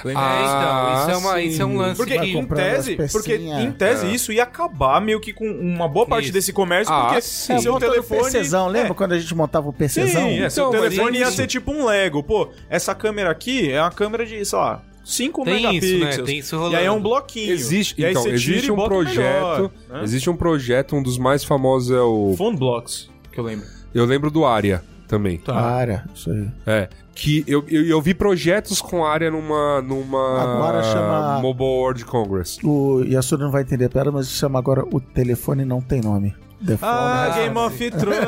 É, então, isso é, uma, sim. isso é um lance Porque vai em comprando tese, as porque pecinhas. em tese isso ia acabar meio que com uma boa parte Isso. desse comércio, Ah, porque sim. seu montando telefone PCzão, lembra É, quando a gente montava o PCzão? Sim, é, seu Então, mas telefone é ia isso. ser tipo um Lego. Pô, essa câmera aqui é uma câmera de, sei lá, 5 Tem isso, megapixels. né? Tem isso E rolando. aí é um bloquinho. Existe, e aí então, você tira existe e um bota o projeto. melhor, né? Existe um projeto, um dos mais famosos é o. Phone Blocks, que eu lembro. Eu lembro do Aria também. Cara, isso aí. É. Que eu, eu, eu vi projetos com área numa. numa. Agora chama- Mobile World Congress. O Yasura não vai entender a piada, mas chama agora O Telefone Não Tem Nome. The Ah, Game of Thrones.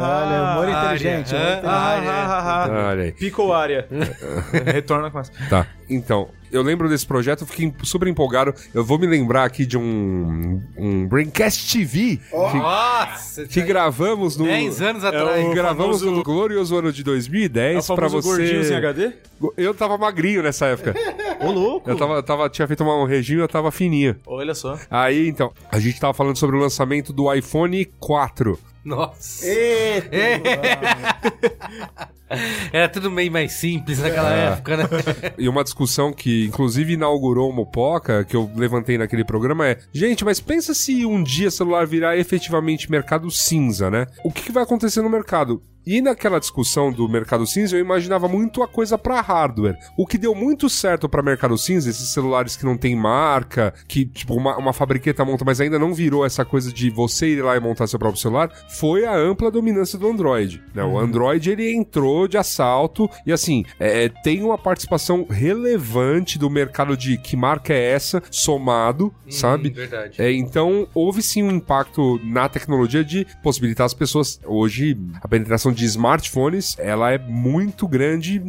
Olha, humor inteligente. humor Área, inteligente. área. Olha aí. Pico área. Retorna com essa. Tá. Então, eu lembro desse projeto, eu fiquei super empolgado. Eu vou me lembrar aqui de um. Um Braincast TV que, Nossa! que gravamos no. 10 anos É atrás. o Gravamos famoso- no glorioso ano de É o 2010 pra famoso gordinho sem você. HD? Eu tava magrinho nessa época. Ô, louco. Eu tava, tava, tinha feito uma- um regime eu tava fininho. Olha só. Aí, então, a gente tava falando sobre o lançamento do iPhone 4. Nossa. Eita, Era tudo meio mais simples naquela É. época, né? E uma discussão que, inclusive, inaugurou o Mopoca, que eu levantei naquele programa, é: gente, mas pensa se um dia celular virar efetivamente mercado cinza, né? O que, que vai acontecer no mercado? E naquela discussão do mercado cinza, eu imaginava muito a coisa pra hardware. O que deu muito certo pra mercado cinza, esses celulares que não tem marca, que tipo uma, uma fabriqueta monta, mas ainda não virou essa coisa de você ir lá e montar seu próprio celular, foi a ampla dominância do Android. Né? O Android ele entrou de assalto e assim, é, tem uma participação relevante do mercado de que marca é essa, somado, sabe? Verdade. É, então, houve sim um impacto na tecnologia de possibilitar as pessoas. Hoje, a penetração de smartphones ela é muito grande,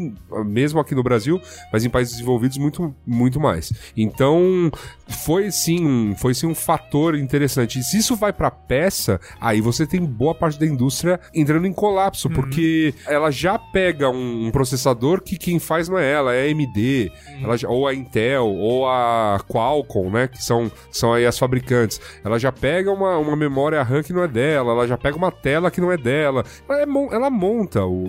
mesmo aqui no Brasil, mas em países desenvolvidos muito, muito mais. Então, foi sim, um, foi sim um fator interessante. E se isso vai para peça, aí você tem boa parte da indústria entrando em colapso, porque ela já pega um, um processador que quem faz não é ela, é a AMD, ela já- ou a Intel, ou a Qualcomm, né? Que são, são aí as fabricantes. Ela já pega uma, uma memória RAM que não é dela, ela já pega uma tela que não é dela. Ela, é ela monta o,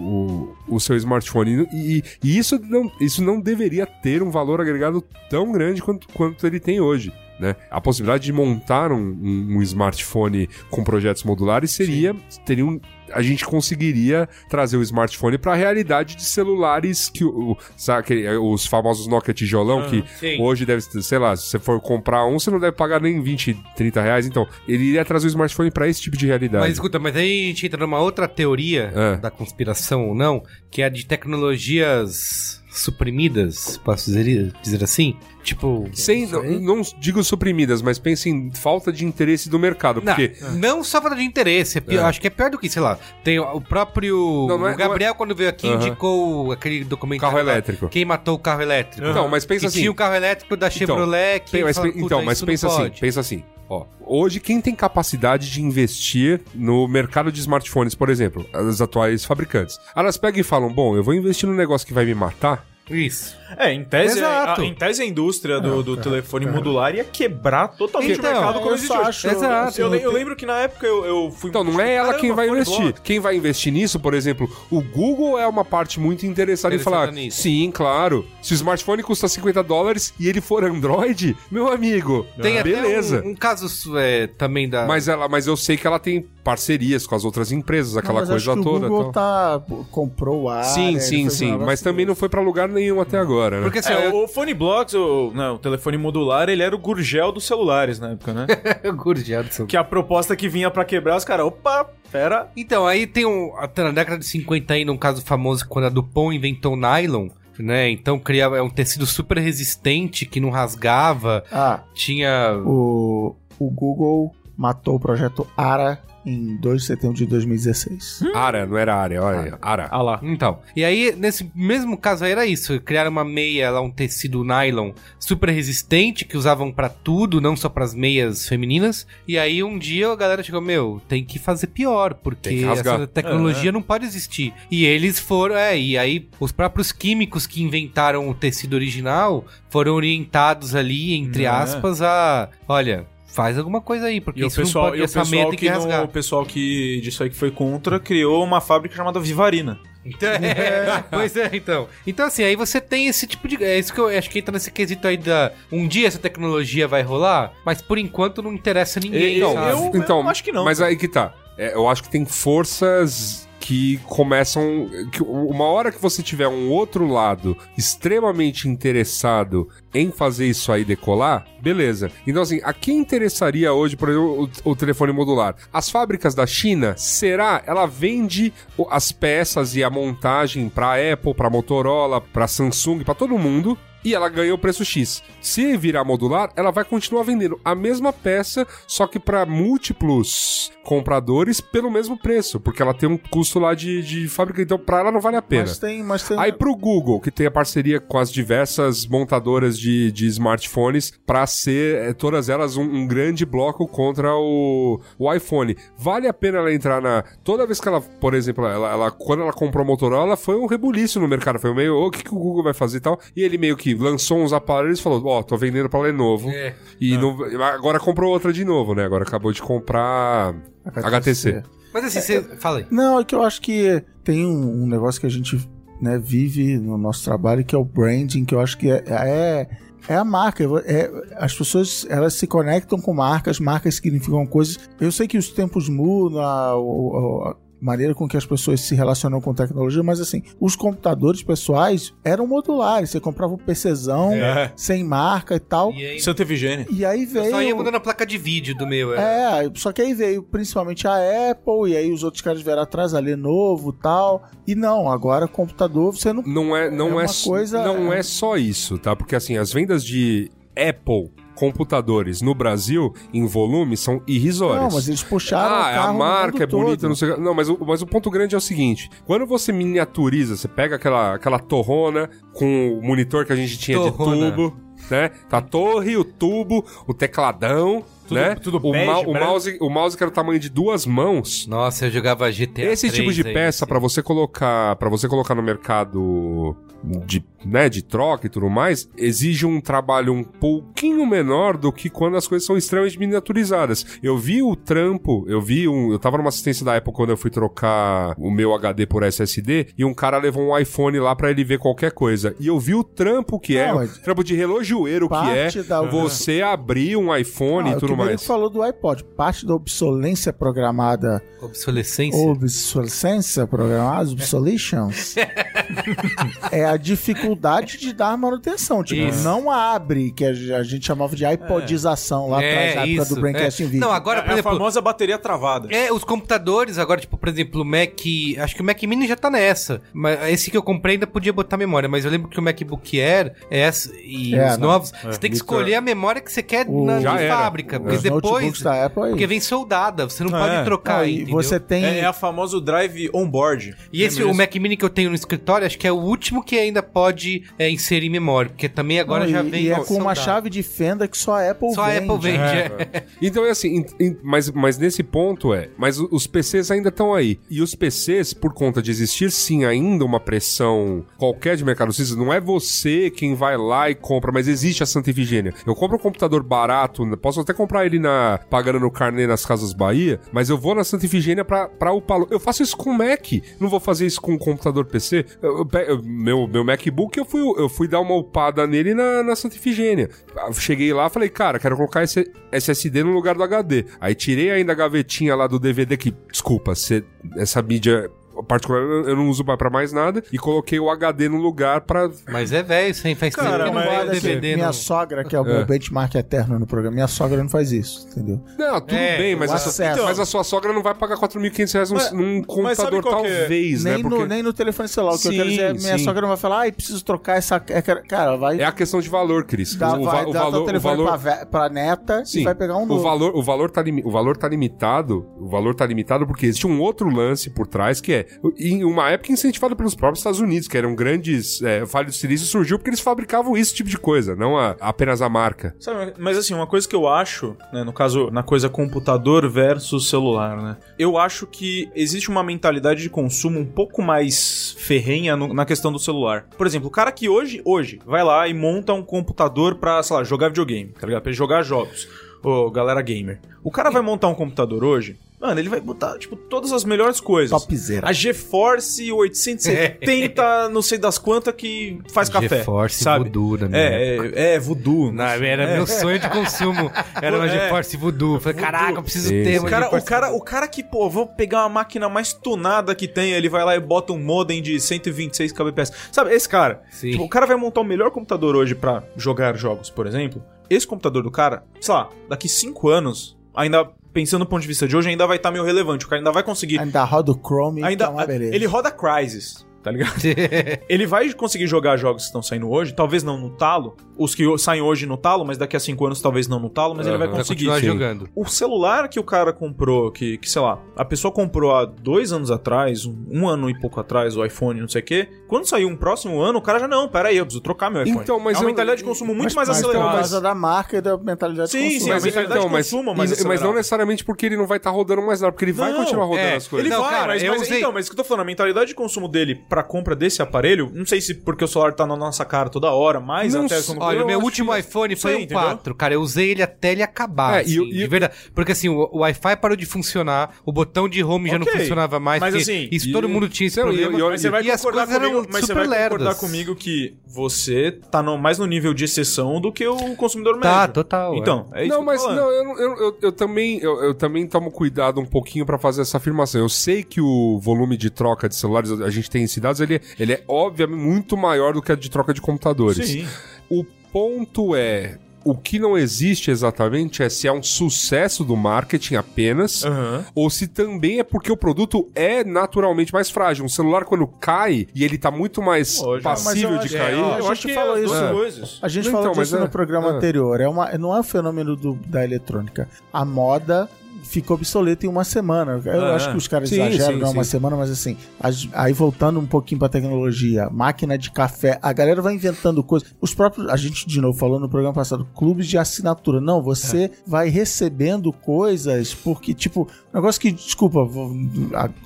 o, o seu smartphone. E, e isso, não, isso não deveria ter um valor agregado tão grande quanto, quanto ele tem hoje. Né? A possibilidade de montar um, um- um smartphone com projetos modulares seria. Teria um, a gente conseguiria trazer o smartphone para a realidade de celulares que o, sabe, aquele- os famosos Nokia tijolão que sim. hoje deve, sei lá, se você for comprar um, você não deve pagar nem 20, 30 reais. Então, ele iria trazer o smartphone para esse tipo de realidade. Mas escuta, mas aí a gente entra numa outra teoria É. da conspiração ou não, que é a de tecnologias suprimidas, posso dizer, dizer assim? Tipo. Sem, não, não digo suprimidas, mas pense em falta de interesse do mercado. Não, Porque não só falta de interesse, é pior- É. acho que é pior do que, sei lá, tem o próprio. Não, não é- o Gabriel, quando veio aqui, indicou aquele documentário. Carro lá, elétrico. Quem matou o carro elétrico. Não, mas pensa que assim. Tinha o carro elétrico da Chevrolet que. Tem, mas, fala, pe- "Puta, então, mas isso não pensa assim, pode." pensa assim. Ó, hoje quem tem capacidade de investir no mercado de smartphones, por exemplo, as atuais fabricantes, elas pegam e falam: "Bom, eu vou investir num negócio que vai me matar". Isso. É, em tese, Exato. a, em tese a indústria do, do telefone modular ia quebrar totalmente Então, o mercado como existe hoje. acho- Exato. Eu, eu lembro que na época eu, eu fui... Então, não é ela Caramba, quem vai investir. Quem vai investir nisso, por exemplo, o Google é uma parte muito interessada em falar: nisso. sim, claro. Se o smartphone custa 50 dólares e ele for Android, meu amigo, Tem até beleza. um, um caso é, também da. Mas, ela, mas eu sei que ela tem parcerias com as outras empresas, Não, aquela mas coisa acho que toda. O Google então. tá, comprou o ar. Sim, sim, sim. Mas também não foi pra lugar nenhum até agora, né? Porque assim, É, eu... o Phone Blocks, o, não, o telefone modular, ele era o gurgel dos celulares na época, né? Gurgeado, seu- que a proposta que vinha pra quebrar, os caras, opa, pera... Então, aí tem um. Até na década de 50 ainda um caso famoso quando a Dupont inventou o nylon. Né? Então criava é um tecido super resistente que não rasgava. Ah, Tinha. o, o Google matou o projeto ARA em 2 de setembro de 2016. Ara, não era área, olha. Ara. Ah lá. Então, e aí, nesse mesmo caso aí era isso, criaram uma meia lá, um tecido nylon super resistente, que usavam pra tudo, não só pras meias femininas, e aí um dia a galera chegou, meu, tem que fazer pior, porque essa tecnologia não pode existir. E eles foram, é, e aí os próprios químicos que inventaram o tecido original foram orientados ali, entre É. aspas, a, olha... Faz alguma coisa aí, porque E o pessoal, não pode, e o pessoal que, que não- o pessoal que disso aí que foi contra criou uma fábrica chamada Vivarina. Então, é, pois é, então. Então, assim, aí você tem esse tipo de. É isso que eu acho que entra nesse quesito aí da. Um dia essa tecnologia vai rolar, mas por enquanto não interessa ninguém. Eu- sabe? eu- então, acho que não, Mas aí que tá. É, eu acho que tem forças que começam. Que uma hora que você tiver um outro lado extremamente interessado em fazer isso aí decolar, beleza. Então, assim, a quem interessaria hoje, por exemplo, o, o telefone modular? As fábricas da China, será? Ela vende as peças e a montagem pra Apple, pra Motorola, pra Samsung, pra todo mundo. E ela ganha o preço X. Se virar modular, ela vai continuar vendendo a mesma peça, só que para múltiplos compradores pelo mesmo preço, porque ela tem um custo lá de, de fábrica, então pra ela não vale a pena. Mas tem, mas tem Aí pro Google, que tem a parceria com as diversas montadoras de, de smartphones pra ser eh, todas elas um, um grande bloco contra o, o iPhone. Vale a pena ela entrar na. Toda vez que ela, por exemplo, ela, ela- quando ela comprou a Motorola, foi um rebuliço no mercado. Foi meio, "Ô, o que, que o Google vai fazer e tal. E ele meio que lançou uns aparelhos e falou: Ó, tô vendendo pra Lenovo. É. E não- agora comprou outra de novo, né? Agora acabou de comprar HTC. Mas assim, você. Fala aí. Não, é que eu acho que tem um, um negócio que a gente né, vive no nosso trabalho, que é o branding, que eu acho que é, é, é a marca. É, as pessoas elas se conectam com marcas, marcas significam coisas. Eu sei que os tempos mudam, a- o- a- maneira com que as pessoas se relacionam com tecnologia, mas assim, os computadores pessoais eram modulares. Você comprava um PCzão É. sem marca e tal. E aí, Seu teve gênio. E aí eu só ia veio. mudando a placa de vídeo do meu. É. É, só que aí veio principalmente a Apple, e aí os outros caras vieram atrás, a Lenovo e tal. E não, agora computador você não. Não é, não É é, uma s- coisa- não é só isso, tá? Porque assim, as vendas de Apple computadores no Brasil em volume são irrisórias. Não, mas eles puxaram o Ah, carro a no marca mundo é bonita, todo. não sei o que. Não, mas o, mas o ponto grande é o seguinte: quando você miniaturiza, você pega aquela, aquela torrona com o monitor que a gente tinha Torrona. de tubo, né? Tá a torre, o tubo, o tecladão, Tudo- né? tudo o, bege, ma- o mouse, o mouse que era o tamanho de duas mãos. Nossa, eu jogava GTA Esse tipo 3 de aí, peça assim. pra você colocar, para você colocar no mercado de, né, de troca e tudo mais, exige um trabalho um pouquinho menor do que quando as coisas são extremamente miniaturizadas. Eu vi o trampo, eu vi um, eu tava numa assistência da Apple quando eu fui trocar o meu HD por SSD e um cara levou um iPhone lá pra ele ver qualquer coisa. E eu vi o trampo que é, o trampo de relojoeiro que é Parte da- você abrir um iPhone Ah, e tudo que o Merico mais. falou do iPod. Parte da obsolência programada. Obsolescência. Obsolescência programada? Obsolescence? é a dificuldade de dar manutenção. Tipo, Isso. não abre, que a a gente chamava de iPodização lá atrás, na época do Braincast é. Não, agora, É por a exemplo, famosa bateria travada. É, os computadores, agora, tipo, por exemplo, o Mac. Acho que o Mac Mini já tá nessa. Mas esse que eu comprei ainda podia botar memória. Mas eu lembro que o MacBook Air é essa, e É, os não. novos, você tem que escolher a memória que você quer O- na, Já de era. fábrica. Porque Os depois. da Apple aí. Porque vem soldada, você não É. pode trocar. Não, aí, e entendeu? você tem... É, é a famosa drive on-board. E esse, o? Mac Mini que eu tenho no escritório, acho que é o último que ainda pode é, inserir memória. Porque também agora Não, já e, vem. e é com uma chave de fenda que só a Apple Só a vende. Apple vende. é. Então é assim, em- em- mas, mas nesse ponto é, mas os PCs ainda estão aí. E os PCs, por conta de existir sim ainda uma pressão qualquer de mercado cinza, não é você quem vai lá e compra, mas existe a Santa Ifigênia. Eu compro um computador barato, né, posso até comprar ele na pagando no carnê nas Casas Bahia, mas eu vou na Santa Ifigênia pra, pra upá-lo. Eu faço isso com o Mac, não vou fazer isso com um computador PC. Eu- eu pe- eu- meu, MacBook, eu fui, eu fui dar uma upada nele na, na Santa Ifigênia. Ah, Cheguei lá, falei, cara, quero colocar esse SSD no lugar do HD. Aí tirei ainda a gavetinha lá do DVD que, desculpa, cê- essa mídia particular eu eu não uso pra pra mais nada e coloquei o HD no lugar pra Mas é velho, isso aí faz Cara, tempo que não mas- vai o Olha aqui, DVD. minha não. sogra, que é o meu benchmark eterno no programa, minha sogra não faz isso, entendeu? Não, tudo É, bem, mas a, sua, acesso. mas a sua sogra não vai pagar 4.500 reais num, Mas- num computador, é? talvez, né? nem, Porque no, nem no telefone celular. O que eu Sim, quero dizer é minha sim. sogra não vai falar, ai, preciso trocar essa. é Cara, vai é a questão de valor, Cris. dar, o, vai va- o dar valor, o o telefone valor, pra, ve- pra neta Sim, e vai pegar um o novo. valor, o valor tá o valor tá limitado, o valor tá limitado porque existe um outro lance por trás que é em uma época incentivada pelos próprios Estados Unidos, que eram grandes, é, o Vale do Silício surgiu porque eles fabricavam esse tipo de coisa, não a- apenas a marca. Sabe, mas assim, uma coisa que eu acho, né, no caso, na coisa computador versus celular, né? Eu acho que existe uma mentalidade de consumo um pouco mais ferrenha no- na questão do celular. Por exemplo, o cara que hoje, hoje, vai lá e monta um computador pra, sei lá, jogar videogame, tá ligado? Pra jogar jogos. Ô, galera gamer. O cara vai montar um computador hoje, mano, ele vai botar, tipo, todas as melhores coisas. Topzera. A GeForce 870, não sei das quantas, que faz café. GeForce sabe? Voodoo na minha época. É, é, é, voodoo. Não, era meu sonho de consumo. Era uma É. GeForce Voodoo. Eu Falei, caraca, eu preciso Sim, ter uma O cara, o, GeForce cara, o cara que, pô, vou pegar uma máquina mais tunada que tem, ele vai lá e bota um modem de 126 kbps. Sabe, esse cara, Sim. tipo, o cara vai montar o melhor computador hoje pra jogar jogos, por exemplo. Esse computador do cara, sei lá, daqui 5 anos, ainda pensando do ponto de vista de hoje, ainda vai estar meio relevante. O cara ainda vai conseguir. Ainda roda o Chrome, Ainda, é uma beleza. ele roda Crysis, tá ligado? ele vai conseguir jogar jogos que estão saindo hoje, talvez não no talo, os que saem hoje no talo, mas daqui a 5 anos talvez não no talo, mas ele vai conseguir. sim. jogando. O celular que o cara comprou, que, que sei lá, a pessoa comprou há dois anos atrás, um, um ano e pouco atrás, o iPhone, não sei o quê. Quando sair um próximo ano, o cara já não, pera aí, eu preciso trocar meu iPhone. Então, mas é uma eu- mentalidade de consumo muito mais mas acelerada. Por causa da marca e da mentalidade Sim, de sim, consumo. mas- mentalidade de consumo mais e- mas acelerada. não necessariamente porque ele não vai estar rodando mais nada, porque ele vai Não, continuar rodando é, as coisas. Ele Não, vai, cara, mas, eu mas- usei- então, mas o que eu tô falando, a mentalidade de consumo dele pra compra desse aparelho, não sei se porque o celular tá na nossa cara toda hora, mas Não até como Olha, eu o meu último que- iPhone foi um entendeu? 4, cara. Eu usei ele até ele acabar, É, e assim, o- e de o- verdade. Porque assim, o, o Wi-Fi parou de funcionar, o botão de home já não funcionava mais, mas assim, isso e- todo mundo tinha esse Não, e- problema. e- Mas você vai e as concordar coisas comigo, eram mas você super vai concordar lerdas. comigo que você tá no- mais no nível de exceção do que o consumidor Tá, médio. total, é. Então, é isso não, que mas não, eu, não- eu, eu, eu também eu, eu também tomo cuidado um pouquinho pra fazer essa afirmação. Eu sei que o volume de troca de celulares, a gente tem esses dados, ele, ele é obviamente muito maior do que a de troca de computadores. Sim. O ponto é. O que não existe exatamente é se é um sucesso do marketing apenas, Aham. ou se também é porque o produto é naturalmente mais frágil. Um celular, quando cai e ele tá muito mais passível de cair. é, Eu A acho gente que isso. duas É. coisas. A gente Então, falou mas disso é- no programa é. anterior. É uma, não é um fenômeno do- da eletrônica. A moda ficou obsoleta em uma semana. Eu Ah, acho que os caras sim, exageram, não é uma semana, mas assim, as- aí voltando um pouquinho pra tecnologia, máquina de café, a galera vai inventando coisas. Os próprios, a gente de novo falou no programa passado, clubes de assinatura. Não, você É. vai recebendo coisas porque, tipo, negócio que, desculpa, vou-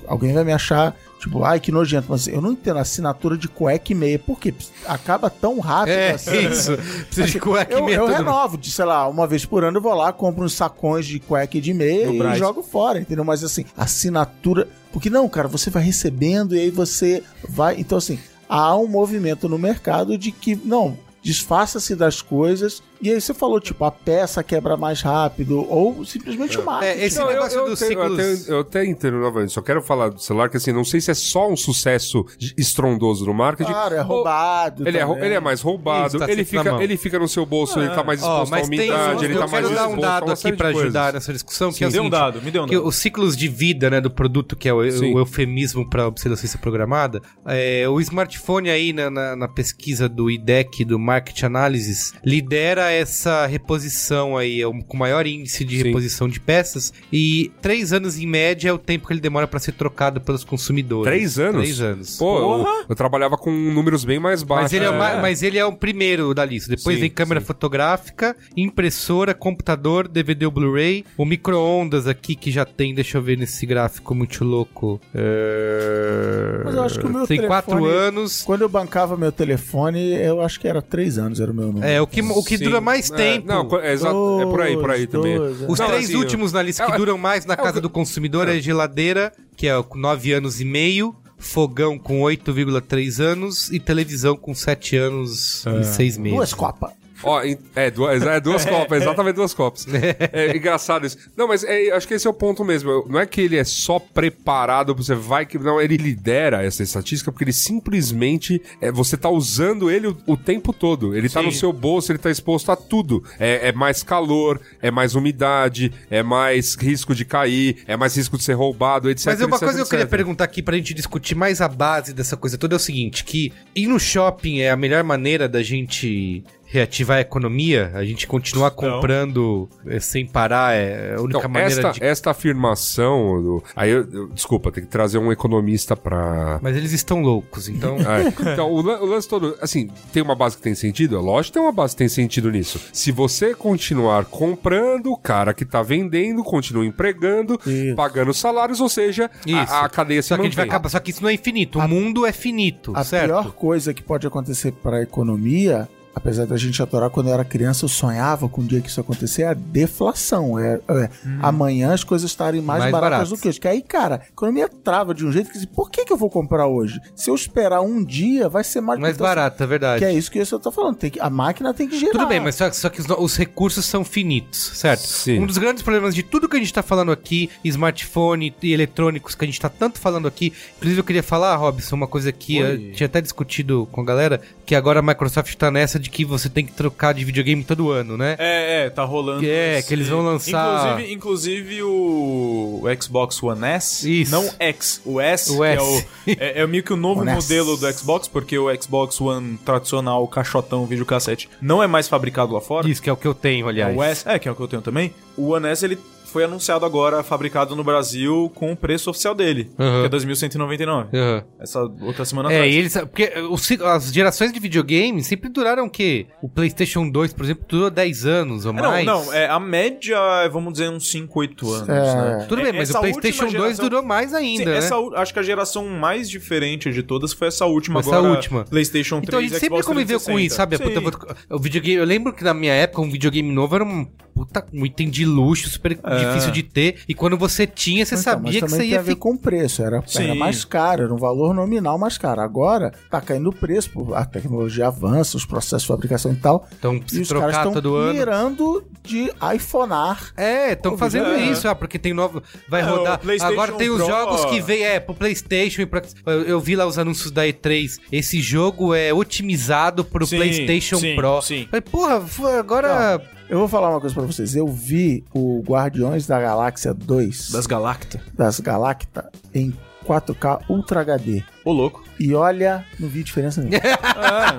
alguém vai me achar, tipo, ai que nojento, mas eu não entendo assinatura de cueca e meia. Por quê? Acaba tão rápido É, assim. isso. Precisa de cueca e Eu, meia eu todo- renovo, de, sei lá, uma vez por ano eu vou lá, compro uns sacões de cueca e de meia No e jogo fora, entendeu? Mas assim, assinatura. Porque não, cara, você vai recebendo e aí você vai. Então, assim, há um movimento no mercado de que, não, desfaça-se das coisas. E aí você falou, tipo, a peça quebra mais rápido, ou simplesmente o marketing. É, esse Não, eu, negócio eu, dos tenho- eu ciclos... até, eu até entendo novamente, só quero falar do celular que assim, não sei se é só um sucesso estrondoso no marketing. Claro, é ou- roubado. Ele é, ele é mais roubado, Isso, tá ele, fica, ele fica no seu bolso, ele tá mais Ó, exposto à umidade, ele eu tá mais quero dar exposto um dado aqui pra coisas. ajudar nessa discussão, que é o Me dê um dado, me dê um que dado. os ciclos de vida né, do produto, que é o, Sim. o eufemismo para obsolescência programada, é, o smartphone aí na, na- na pesquisa do IDEC, do Market Analysis, lidera essa reposição aí, é o- com maior índice de Sim. reposição de peças, e três anos em média é o tempo que ele demora para ser trocado pelos consumidores. Três anos? Três anos. Pô, eu, Porra! eu trabalhava com números bem mais baixos. Mas ele é, o É. ma- mas ele é o primeiro da lista. Depois Sim, vem câmera sim. fotográfica, impressora, computador, DVD ou Blu-ray, o micro-ondas aqui que já tem, deixa eu ver nesse gráfico muito louco. É... Mas eu acho que o meu Tem telefone- quatro anos. Quando eu bancava meu telefone, eu acho que era três anos, era o meu número. É, o que, o que Sim. dura mais É, tempo. não, é, exato, é por aí, por aí Dois, também. dois, é. Os Não, três assim, últimos na lista que é- duram mais na é casa que- do consumidor é geladeira, que é com 9 anos e meio, fogão com 8,3 anos e televisão com 7 anos e 6 meses. Duas copas. Ó, em- é, duas, é duas copas, exatamente duas copas. É engraçado isso. Não, mas é, acho que esse é o ponto mesmo. Não é que ele é só preparado, você vai que. Não, ele lidera essa estatística porque ele simplesmente. É, você tá usando ele o, o tempo todo. Ele tá Sim. no seu bolso, ele tá exposto a tudo. É, é mais calor, é mais umidade, é mais risco de cair, é mais risco de ser roubado, etc. Mas é uma etc, coisa que eu queria perguntar aqui pra gente discutir mais a base dessa coisa toda é o seguinte, que ir no shopping é a melhor maneira da gente reativar a economia, a gente continuar comprando eh, sem parar é a única Então, maneira esta, de... esta afirmação. do- aí eu, eu- desculpa, tem que trazer um economista pra. Mas eles estão loucos, então... É. Então, o, o lance todo, assim, tem uma base que tem sentido? É lógico que tem uma base que tem sentido nisso. Se você continuar comprando, o cara que tá vendendo continua empregando, Isso. pagando salários, ou seja, a, a cadeia se Só que, a gente vai mantém. acabar, só que isso não é infinito, o mundo é finito, A certo? pior coisa que pode acontecer para a economia, apesar da gente adorar quando eu era criança, eu sonhava com um dia que isso acontecer, é a deflação. É, é amanhã as coisas estarem mais, Mais baratas baratas. do que hoje. Que aí, cara, a economia trava de um jeito que assim, por que, que eu vou comprar hoje? Se eu esperar um dia, vai ser mais Mais então, barato, é verdade. Que é isso que eu tô falando. Tem que, a máquina tem que girar. Tudo bem, mas só, só que os, os recursos são finitos, certo? Sim. Um dos grandes problemas de tudo que a gente tá falando aqui, smartphone e eletrônicos que a gente tá tanto falando aqui, inclusive eu queria falar, Robson, uma coisa que eu tinha até discutido com a galera, que agora a Microsoft tá nessa de que você tem que trocar de videogame todo ano, né? É, é, tá rolando. É, que eles vão lançar- Inclusive, inclusive o, o Xbox One S. Isso. Não X, o S, O que S. é, o, é, é meio que o novo modelo do Xbox, porque o Xbox One tradicional, caixotão, videocassete, não é mais fabricado lá fora. Isso que é o que eu tenho, aliás. O S, é, que é o que eu tenho também. O One S, ele foi anunciado agora, fabricado no Brasil, com o preço oficial dele, Aham. que é 2.199. Aham. Essa outra semana É, atrás. e eles. Porque os as gerações de videogame sempre duraram o quê? O PlayStation 2, por exemplo, durou 10 anos ou É, não, mais. não, é, a média é, vamos dizer, uns 5, 8 anos, É. né? Tudo bem, mas Essa o PlayStation última 2 geração- durou mais ainda, Sim, né? essa, acho que a geração mais diferente de todas foi essa última Essa agora. última. PlayStation 3 Então a gente sempre Xbox conviveu com 360. isso, sabe? Puta, o videogame, eu lembro que na minha época um videogame novo era um puta um item de luxo, super difícil de ter. E quando você tinha, você Então, sabia mas que você tem ia a ver ficar. com o preço. Era, Sim. era mais caro, era um valor nominal mais caro. Agora tá caindo o preço, a tecnologia avança, os processos de fabricação e tal. Então, E se os caras trocar estão mirando de iPhonear. É, estão fazendo é. isso, ah, porque tem novo. Vai É, rodar. Agora tem os Pro- jogos que vem, é, pro PlayStation e pra. Eu, vi lá os anúncios da E3. Esse jogo é otimizado pro Sim, PlayStation sim, Pro. sim. Falei, porra, agora. Eu vou falar uma coisa pra vocês. Eu vi o Guardiões da Galáxia 2 Das Galacta. das Galacta em 4K Ultra HD. Ô, louco. E olha, não vi diferença nenhuma. Ah,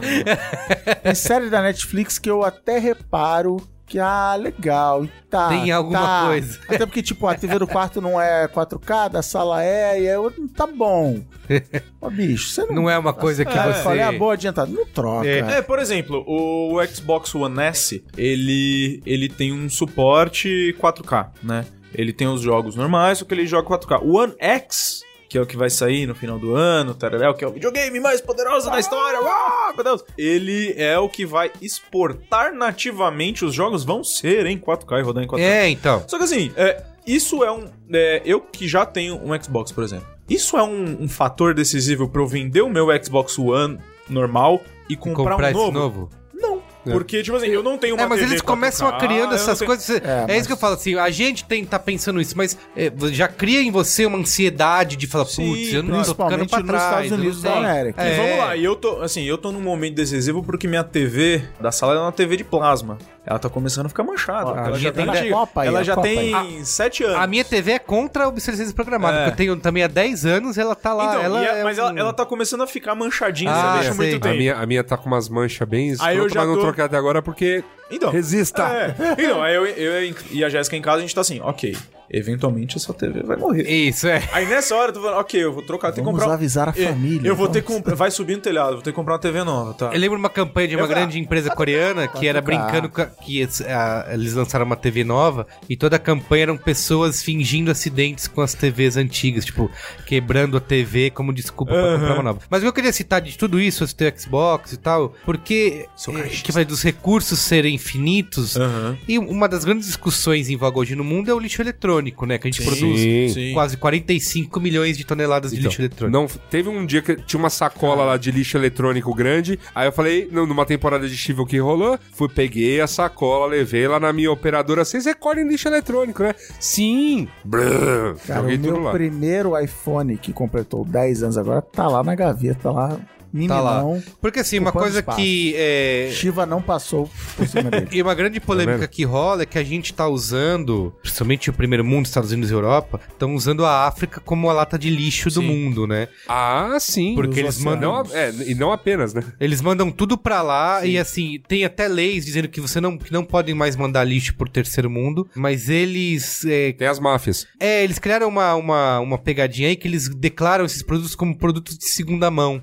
Tem série da Netflix que eu até reparo que, ah, legal, e tá. Tem alguma tá. coisa. Até porque, tipo, a TV do quarto não é 4K, da sala é, e é outro, tá bom. Ó, bicho, você não... Não é uma coisa que Ah, eu você. falei, ah, boa, adiantado. Não troca. É. É, por exemplo, o Xbox One S, ele, ele tem um suporte 4K, né? Ele tem os jogos normais, só que ele joga 4K. O One X, que é o que vai sair no final do ano, tararel, que é o videogame mais poderoso da história, uau, meu Deus! Ele é o que vai exportar nativamente, os jogos vão ser em 4K e rodar em 4K. É, então. Só que assim, é, isso é um. é, eu que já tenho um Xbox, por exemplo. Isso é um, um fator decisivo pra eu vender o meu Xbox One normal e comprar, Comprar um novo? novo. Porque, tipo assim, eu não tenho uma É, mas TV eles começam 4K, a criando essas tenho- coisas. É, É, mas- isso que eu falo assim, a gente tem tá pensando isso, mas é, já cria em você uma ansiedade de falar, putz, eu não tô ficando pra nos trás. Estados Unidos da sei." América. E É. vamos lá, e eu tô, assim, eu tô num momento decisivo porque minha TV da sala é uma TV de plasma. Ela tá começando a ficar manchada. Ó, a ela minha já tem, tem- antiga. Copa aí, ela a já Copa tem 7 anos. A minha TV é contra a obsolescência programada, É. porque eu tenho também há 10 anos, ela tá lá. Então, ela a- é mas um- ela, ela tá começando a ficar manchadinha, Ah, você deixa muito A tempo. minha, a minha tá com umas manchas bem Aí eu já mas não tô- troquei até agora porque Então, resista. É. Então, aí eu, eu e a Jéssica em casa, a gente tá assim, ok, eventualmente essa TV vai morrer. Isso, é. Aí nessa hora tô falando, ok, eu vou trocar, tem que Vamos comprar. um- avisar a É, família. Eu vou ter que Vamos. comprar. Vai subir no telhado, vou ter que comprar uma TV nova, tá? Eu lembro uma campanha de uma Eu grande empresa coreana que era 4K. brincando com a- que a- eles lançaram uma TV nova e toda a campanha eram pessoas fingindo acidentes com as TVs antigas, tipo, quebrando a TV como desculpa pra Aham. comprar uma nova. Mas eu queria citar de tudo isso, esse teu Xbox e tal, porque é, que vai dos recursos serem infinitos Aham. e uma das grandes discussões em voga hoje no mundo é o lixo eletrônico, né? Que a gente Sim, produz Sim. quase 45 milhões de toneladas de Então, lixo eletrônico. Não, teve um dia que tinha uma sacola lá de lixo eletrônico grande. Aí eu falei, não, numa temporada de Chivo que rolou, fui, peguei a sacola, levei lá na minha operadora. Vocês recolhem lixo eletrônico, né? Sim! Brrr, Cara, o meu lá. primeiro iPhone, que completou 10 anos agora, tá lá na gaveta, tá lá. Porque assim, uma coisa espaço. que é, Shiva não passou por cima dele. E uma grande polêmica vendo? que rola é que a gente tá usando, principalmente o primeiro mundo, Estados Unidos e Europa, estão usando a África como a lata de lixo do Sim. mundo, né? Ah, sim. Porque eles mandam. Não, é, e não apenas, né? Eles mandam tudo pra lá e assim, tem até leis dizendo que você não, que não podem mais mandar lixo por terceiro mundo, mas eles. É, Tem as máfias. é, eles criaram uma, uma, uma pegadinha aí que eles declaram esses produtos como produtos de segunda mão.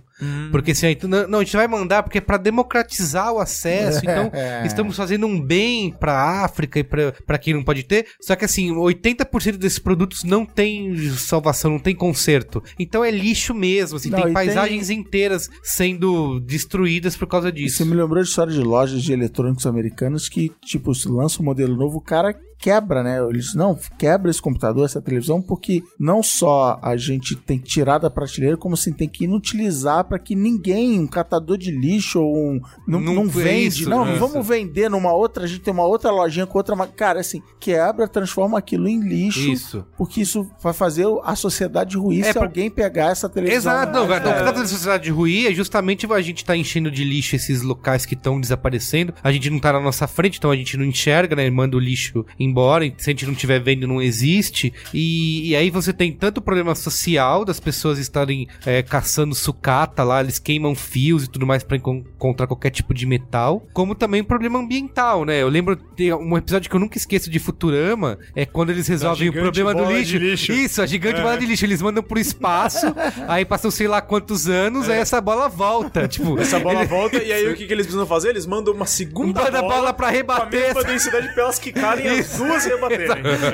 Porque assim, não, não, a gente vai mandar porque é pra democratizar o acesso. Então, É. estamos fazendo um bem pra África e pra, pra quem não pode ter. Só que assim, 80% desses produtos não tem salvação, não tem conserto. Então é lixo mesmo, assim, Não, tem paisagens inteiras sendo destruídas por causa disso. Isso me lembrou de história de lojas de eletrônicos americanos que, tipo, se lança um modelo novo, o cara quebra, né? Eles, não, quebra esse computador, essa televisão, porque não só a gente tem que tirar da prateleira, como assim, tem que inutilizar para que ninguém, um catador de lixo ou um. Não, Não não, é vende. isso, não, isso. vamos vender numa outra, a gente tem uma outra lojinha com outra. Cara, assim, quebra, transforma aquilo em lixo. Isso. Porque isso vai fazer a sociedade ruir É se por- alguém pegar essa televisão. Exato, não, né? então, o que tá fazendo a sociedade ruir é justamente a gente tá enchendo de lixo esses locais que estão desaparecendo. A gente não tá na nossa frente, então a gente não enxerga, né? Manda o lixo em embora, se a gente não estiver vendo, não existe. E, e aí você tem tanto problema social das pessoas estarem é, caçando sucata lá, eles queimam fios e tudo mais pra encon- encontrar qualquer tipo de metal, como também problema ambiental, né? Eu lembro de um episódio que eu nunca esqueço de Futurama, é quando eles resolvem o problema do bola lixo. lixo. Isso, a gigante bola de lixo. Eles mandam pro espaço, aí passam sei lá quantos anos, aí essa bola volta. Tipo, Essa bola ele- volta e aí o que, que eles precisam fazer? Eles mandam uma segunda Manda a bola pra com a rebater mesma essa- densidade pra elas quicarem as Duas e rebaterem.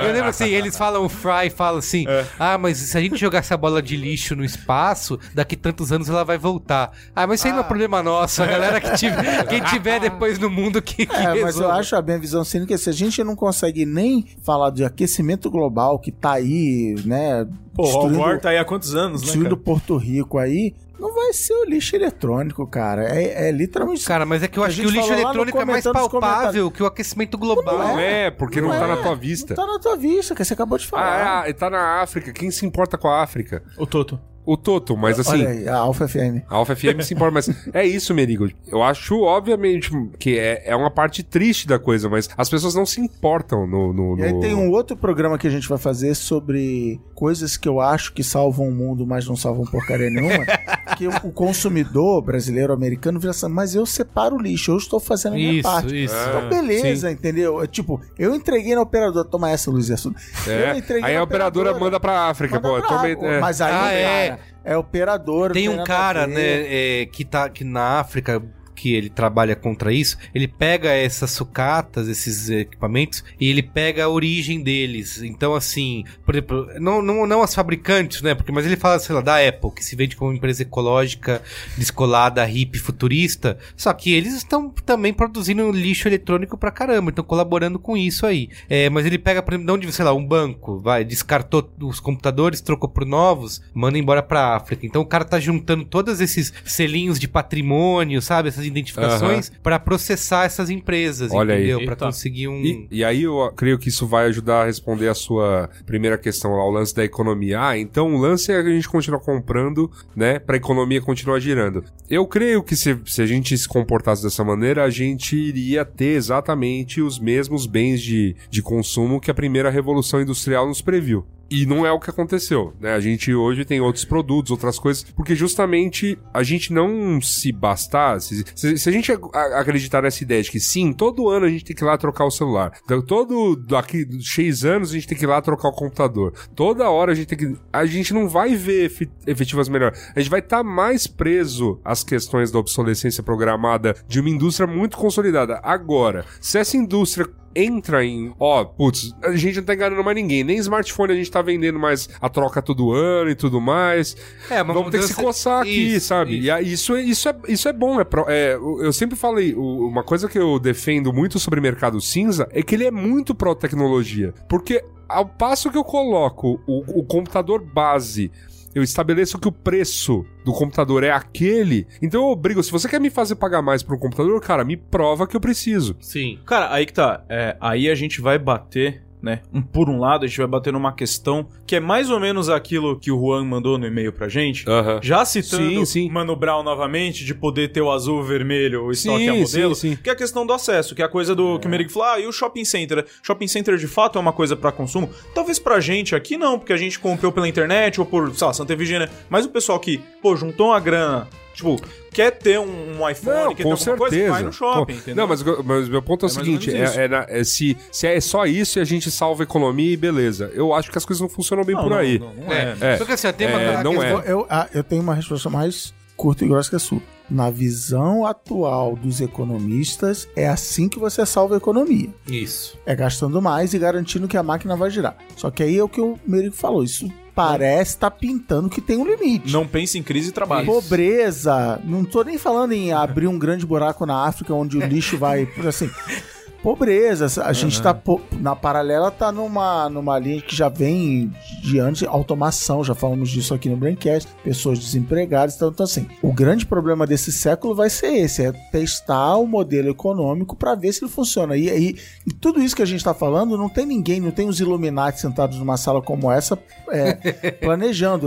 Eu lembro assim, eles falam, o Fry fala assim: Ah, mas se a gente jogar essa bola de lixo no espaço, daqui tantos anos ela vai voltar. Ah, mas isso aí não é problema nosso. A galera que tiver, quem tiver depois no mundo que. que É, mas eu acho a minha visão cínica se a gente não consegue nem falar de aquecimento global que tá aí, né? Pô, o tá aí há quantos anos, né, destruindo cara? Porto Rico aí, não vai ser o lixo eletrônico, cara. É, é literalmente. Cara, mas é que eu acho que o lixo eletrônico é mais palpável que o aquecimento global. Não Não é, porque não, Não tá é. na tua vista. Tá na tua vista, que você acabou de falar. Ah, é, tá na África. Quem se importa com a África? O Toto. O Toto, mas assim. Olha aí, a Alfa FM. A Alfa FM se importa, mas é isso, Merigo. Eu acho, obviamente, que é, é uma parte triste da coisa, mas as pessoas não se importam no. no, E aí no- tem um outro programa que a gente vai fazer sobre coisas que eu acho que salvam o mundo, mas não salvam porcaria nenhuma. que o consumidor brasileiro, americano, vira assim, mas eu separo o lixo, eu estou fazendo a minha Isso, parte. isso. Então, beleza, entendeu? É Tipo, eu entreguei na operadora, toma essa, Luiz. É, Eu entreguei aí na a operadora manda pra África, Manda pô. pra é. Mas aí, Ah, é. Cara, é operador. Tem um cara, né, é, que tá aqui na África que ele trabalha contra isso, ele pega essas sucatas, esses equipamentos, e ele pega a origem deles. Então, assim, por exemplo, não, não, não as fabricantes, né? Porque, mas ele fala, sei lá, da Apple, que se vende como empresa ecológica, descolada, hippie, futurista. Só que eles estão também produzindo lixo eletrônico pra caramba, estão colaborando com isso aí. É, mas ele pega, por exemplo, de sei lá, um banco, vai, descartou os computadores, trocou por novos, manda embora pra África. Então o cara tá juntando todos esses selinhos de patrimônio, sabe? Essas identificações pra processar essas empresas, Olha entendeu? Eita. conseguir um. E, e aí eu creio que isso vai ajudar a responder a sua primeira questão lá, o lance da economia. Ah, então o lance é a gente continuar comprando, né, pra economia continuar girando. Eu creio que se, se a gente se comportasse dessa maneira, a gente iria ter exatamente os mesmos bens de, de consumo que a primeira revolução industrial nos previu. E não é o que aconteceu, né? A gente hoje tem outros produtos, outras coisas, porque justamente a gente não se bastasse. Se, se a gente acreditar nessa ideia de que sim, todo ano a gente tem que ir lá trocar o celular, então, todo daqui X anos a gente tem que ir lá trocar o computador, toda hora a gente tem que. A gente não vai ver efe- efetivas melhores. A gente vai estar mais preso às questões da obsolescência programada de uma indústria muito consolidada. Agora, se essa indústria entra em, ó, putz, a gente não tá enganando mais ninguém, nem smartphone a gente tá vendendo mais a troca todo ano e tudo mais. É, uma Vamos ter que se mudança- coçar aqui, Isso, sabe? isso. E isso, é- isso, é, isso é bom. É, pro- é, eu sempre falei, uma coisa que eu defendo muito sobre mercado cinza é que ele é muito pró-tecnologia. Porque ao passo que eu coloco o, o computador base eu estabeleço que o preço do computador é aquele, então eu obrigo, se você quer me fazer pagar mais por um computador, cara, me prova que eu preciso. Sim. Cara, aí que tá. É, aí a gente vai bater, né? Um, por um lado, a gente vai bater numa questão que é mais ou menos aquilo que o Juan mandou no e-mail pra gente. Já citando Sim, sim. Mano Brown novamente, de poder ter o azul, o vermelho, o estoque a Sim, modelo, sim, sim. que é a questão do acesso, que é a coisa do que o Merigo falou, ah, e o shopping center? Shopping center de fato é uma coisa pra consumo? Talvez pra gente aqui não, porque a gente comprou pela internet ou por, sei lá, Santa Efigênia, mas o pessoal que, pô, juntou uma grana, tipo, quer ter um, um iPhone, Não, quer ter com alguma certeza. coisa, vai no shopping, Com- entendeu? Não, mas, o- mas meu ponto é o É ou seguinte: é, é na- é se, se é só isso e a gente salva a economia e beleza. Eu acho que as coisas não funcionam bem Não, por não, aí. não, não É. é. É. Só que assim, tem uma É, a não é. Eu, eu, ah, eu tenho uma resposta mais curta e grossa que a sua. Na visão atual dos economistas, é assim que você salva a economia. Isso. É gastando mais e garantindo que a máquina vai girar. Só que aí é o que o Merigo falou. Isso parece estar pintando que tem um limite. Não pense em crise e trabalho. Pobreza. Não tô nem falando em abrir um grande buraco na África onde o lixo vai. Assim. Pobreza. A gente tá. po- Na paralela tá numa, numa linha que já vem de antes, automação, já falamos disso aqui no Braincast, pessoas desempregadas. Então, então, assim, o grande problema desse século vai ser esse: é testar o modelo econômico para ver se ele funciona. E, e, e tudo isso que a gente tá falando, não tem ninguém, não tem os Illuminati sentados numa sala como essa é, planejando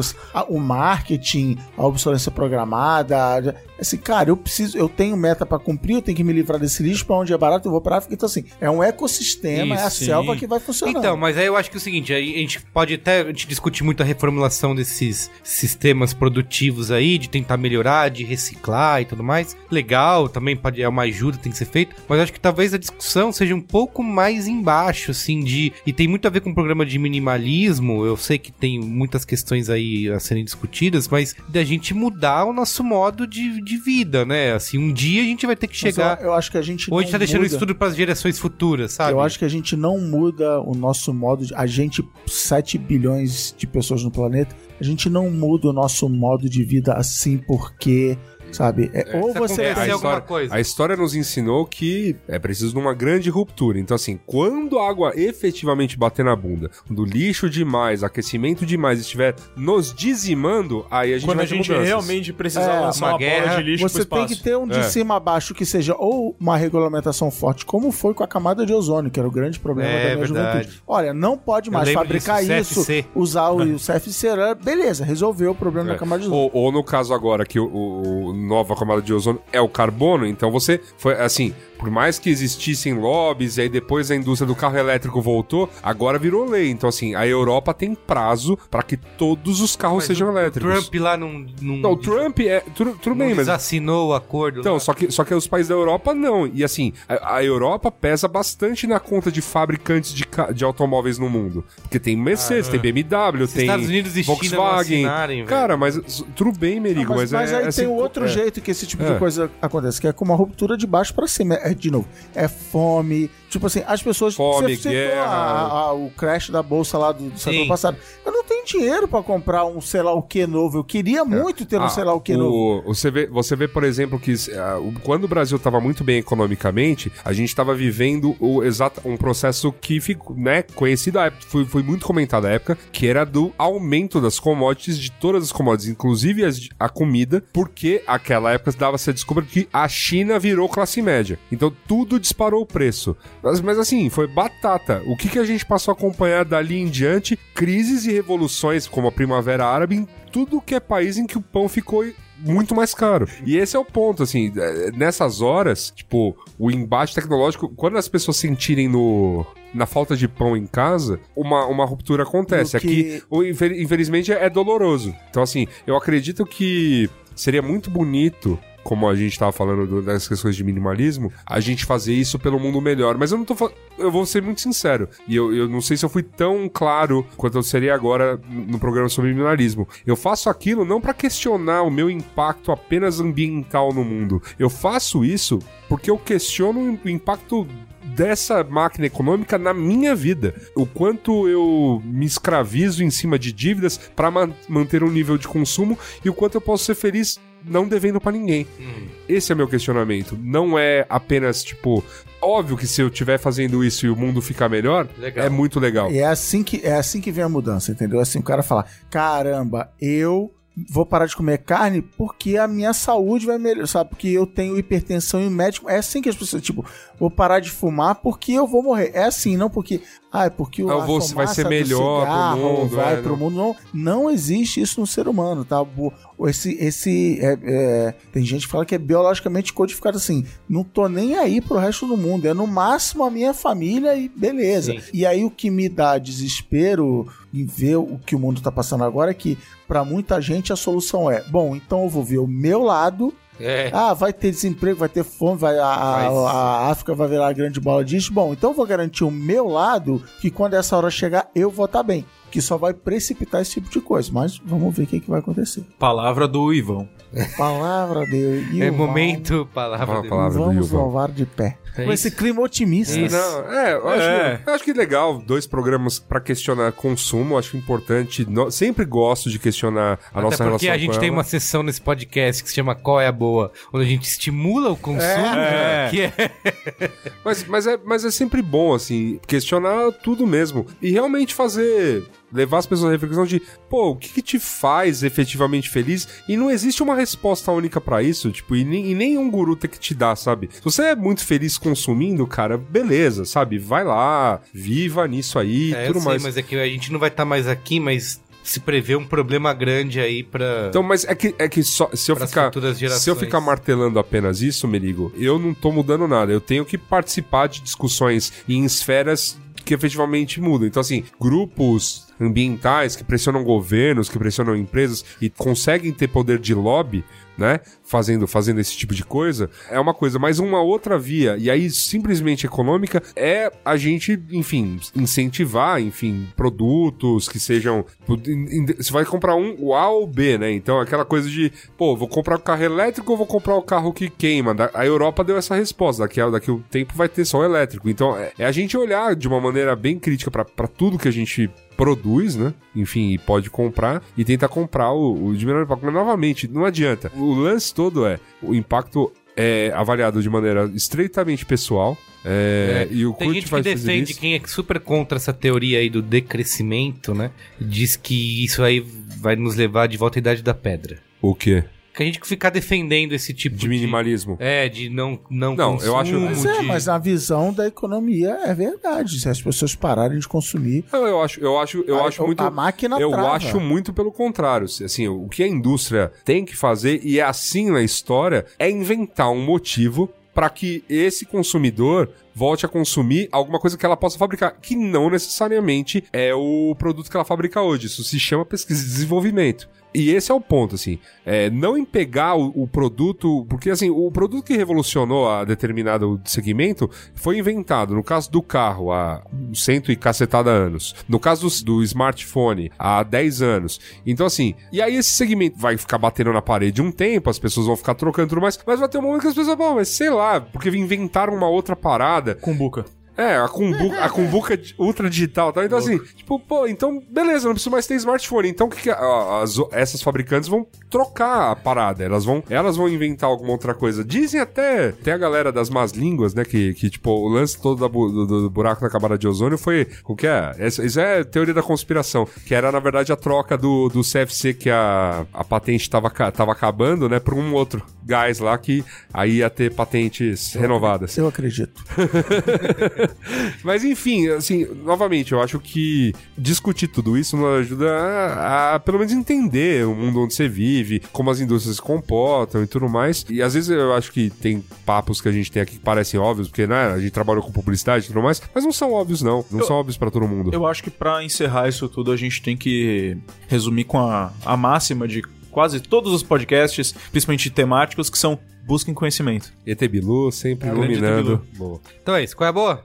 o marketing, a obsolescência programada. Assim, cara, eu preciso, eu tenho meta pra cumprir, eu tenho que me livrar desse lixo, pra onde é barato, eu vou pra África. Então, assim, é um ecossistema, é a Isso, selva sim. que vai funcionando. Então, mas aí eu acho que é o seguinte, a gente pode até a gente discutir muito a reformulação desses sistemas produtivos aí, de tentar melhorar, de reciclar e tudo mais. Legal, também pode, é uma ajuda, tem que ser feito. Mas eu acho que talvez a discussão seja um pouco mais embaixo, assim, de. E tem muito a ver com o programa de minimalismo. Eu sei que tem muitas questões aí a serem discutidas, mas da gente mudar o nosso modo de, de vida, né? Assim, um dia a gente vai ter que chegar. eu, eu acho que a gente gente tá deixando muda. isso tudo para as gerações futuras, sabe? Eu acho que a gente não muda o nosso modo de. A gente, 7 bilhões de pessoas no planeta, a gente não muda o nosso modo de vida assim porque. Sabe? É, ou Precisa você. a alguma história- coisa. A história nos ensinou que é preciso de uma grande ruptura. Então, assim, quando a água efetivamente bater na bunda, quando o lixo demais, aquecimento demais estiver nos dizimando, aí a gente Quando vai a ter gente mudanças. realmente precisar É, lançar uma uma, guerra, bola de lixo Você pro tem que ter um de É. cima a baixo que seja ou uma regulamentação forte, como foi com a camada de ozônio, que era o grande problema É, da minha verdade. juventude. Olha, não pode mais fabricar disso, isso, CFC. usar o, o CFC, beleza, resolveu o problema É. da camada de ozônio. Ou, ou no caso agora que o, o- o nova camada de ozônio é o carbono, então você foi assim, por mais que existissem lobbies e aí depois a indústria do carro elétrico voltou, agora virou lei. Então assim, a Europa tem prazo para que todos os carros Mas sejam o- o elétricos. Trump lá não. não Não, o Trump é tudo, tudo não bem, mas desassinou o acordo. Então, lá. só que, só que os países da Europa não. E assim, a, a Europa pesa bastante na conta de fabricantes de, de automóveis no mundo. Porque tem Mercedes, tem BMW, tem Estados Unidos e China não Volkswagen. assinarem. Cara, mas tudo bem, Merigo, Não, mas, mas, mas é, aí é tem assim, outro é. jeito que esse tipo É. de coisa acontece, que é com uma ruptura de baixo pra cima. É, de novo, é fome. Tipo assim, as pessoas. Fome, você guerra. a- a- o crash da bolsa lá do, do século passado. Eu não tenho dinheiro pra comprar um sei lá o que novo. Eu queria muito ter um Ah, sei lá o que novo. Você vê, você vê, por exemplo, que o- quando o Brasil estava muito bem economicamente, a gente estava vivendo o exato, um processo que ficou, né, conhecido à época, foi, foi muito comentado à época, que era do aumento das commodities, de todas as commodities, inclusive as a comida, porque aquela época dava-se a desculpa que a China virou classe média. Então tudo disparou o preço. Mas, mas assim, foi batata. O que, que a gente passou a acompanhar dali em diante? Crises e revoluções, como a Primavera Árabe, em tudo que é país em que o pão ficou muito mais caro. E esse é o ponto, assim, é, nessas horas, tipo, o embate tecnológico, quando as pessoas sentirem no na falta de pão em casa, uma, uma ruptura acontece. Que- Aqui, infelizmente, é doloroso. Então, assim, eu acredito que seria muito bonito como a gente tava falando do- das questões de minimalismo, a gente fazer isso pelo mundo melhor. Mas eu não tô. Eu vou ser muito sincero. E eu, eu não sei se eu fui tão claro quanto eu seria agora no programa sobre minimalismo. Eu faço aquilo não para questionar o meu impacto apenas ambiental no mundo. Eu faço isso porque eu questiono o impacto dessa máquina econômica na minha vida. O quanto eu me escravizo em cima de dívidas para manter um nível de consumo e o quanto eu posso ser feliz não devendo pra ninguém. Esse é meu questionamento. Não é apenas tipo, óbvio que se eu estiver fazendo isso e o mundo ficar melhor, Legal. é muito legal. E é assim que é assim que vem a mudança, entendeu? Assim, o cara fala: "Caramba, eu vou parar de comer carne porque a minha saúde vai melhorar, sabe? Porque eu tenho hipertensão e o médico. É assim que as pessoas, tipo, vou parar de fumar porque eu vou morrer. É assim, não porque, ah, é porque o Eu a vou- vai ser melhor pro cigarro mundo, vai é, pro não. mundo. Não, não existe isso no ser humano, tá? Esse, esse é- é, tem gente que fala que é biologicamente codificado assim. Não tô nem aí pro resto do mundo. É no máximo a minha família e beleza. Sim. E aí o que me dá desespero em ver o que o mundo tá passando agora é que para muita gente a solução é, bom, então eu vou ver o meu lado. É. Ah, vai ter desemprego, vai ter fome, vai, a, a- a África vai virar a grande bola disso. Bom, então eu vou garantir o meu lado que quando essa hora chegar eu vou estar bem. Que só vai precipitar esse tipo de coisa. Mas vamos ver o que, que vai acontecer. Palavra do Ivão. Palavra Deus. e É o momento, palavra palavra. do Vamos Yuval. louvar de pé. É Com esse clima otimista. Isso. Não, é, eu acho, É. eu acho que legal, dois programas pra questionar consumo, acho importante. No- sempre gosto de questionar a Até nossa relação porque a gente com tem ela. uma sessão nesse podcast que se chama Qual é a Boa? Onde a gente estimula o consumo, É. que é Mas, mas, é, mas é sempre bom, assim, questionar tudo mesmo. E realmente fazer. Levar as pessoas à reflexão de, pô, o que, que te faz efetivamente feliz? E não existe uma resposta única pra isso, tipo, e, nem, e nenhum guru tem que te dar, sabe? Se você é muito feliz consumindo, cara, beleza, sabe? Vai lá, viva nisso aí, É, eu tudo sei, mais. mas é que a gente não vai estar mais aqui, mas se prevê um problema grande aí pra. Então, mas é que, é que só, se eu ficar. Se eu ficar martelando apenas isso, Merigo, eu não tô mudando nada. Eu tenho que participar de discussões em esferas que efetivamente mudam. Então, assim, grupos ambientais que pressionam governos, que pressionam empresas e conseguem ter poder de lobby, né? Fazendo, fazendo esse tipo de coisa, é uma coisa. Mas uma outra via, e aí simplesmente econômica, é a gente, enfim, incentivar, enfim, produtos que sejam. Você vai comprar um, o A ou B, né? Então aquela coisa de, pô, vou comprar o carro elétrico ou vou comprar o carro que queima? A Europa deu essa resposta. Daqui a, daqui a um tempo vai ter só elétrico. Então é, é a gente olhar de uma maneira bem crítica pra tudo que a gente produz, né? Enfim, e pode comprar e tentar comprar o, o de menor impacto. Mas novamente, não adianta. O lance todo é o impacto é avaliado de maneira estreitamente pessoal. é, e o Tem gente que defende quem é super contra essa teoria aí do decrescimento, né? Diz que isso aí vai nos levar de volta à idade da pedra. O quê? Que a gente ficar defendendo esse tipo de. De minimalismo. É, de não não Não, eu acho- consumo, Mas é, de- mas na visão da economia é verdade. Se as pessoas pararem de consumir, Não, eu acho, eu acho, eu a, acho muito. a máquina Eu trava. acho muito pelo contrário. Assim, o que a indústria tem que fazer, e é assim na história, é inventar um motivo para que esse consumidor volte a consumir alguma coisa que ela possa fabricar, que não necessariamente é o produto que ela fabrica hoje. Isso se chama pesquisa e desenvolvimento. E esse é o ponto, assim. É, não em pegar o, o produto. Porque, assim, o produto que revolucionou a determinado segmento foi inventado, no caso do carro, há cento e cacetada anos. No caso do, do smartphone, há 10 anos. Então, assim, e aí esse segmento vai ficar batendo na parede um tempo, as pessoas vão ficar trocando tudo mais, mas vai ter um momento que as pessoas vão, mas sei lá, porque inventaram uma outra parada. Cumbuca. É, a cumbuca, a cumbuca ultra digital, tá? Então assim, tipo, pô, então beleza, não preciso mais ter smartphone. Então o que, que a- as, essas fabricantes vão trocar a parada? Elas vão, elas vão inventar alguma outra coisa. Dizem até, até a galera das más línguas, né, que, que tipo, o lance todo da bu- do, do buraco da camada de ozônio foi, o que é? Essa- Isso é teoria da conspiração, que era na verdade a troca do, do CFC que a, a patente tava, ca- tava acabando, né, por um outro gás lá que aí ia ter patentes renovadas. Eu acredito. Mas enfim, assim, novamente, eu acho que discutir tudo isso nos ajuda a, a, pelo menos entender o mundo onde você vive, como as indústrias se comportam e tudo mais. E às vezes eu acho que tem papos que a gente tem aqui que parecem óbvios, porque né, a gente trabalhou com publicidade e tudo mais, mas não são óbvios, não. Não Eu- são óbvios pra todo mundo. Eu acho que pra encerrar isso tudo, a gente tem que resumir com a, a máxima de quase todos os podcasts, principalmente temáticos, que são busquem conhecimento. ET Bilu sempre É, iluminando. Boa. Então é isso. Qual é a boa?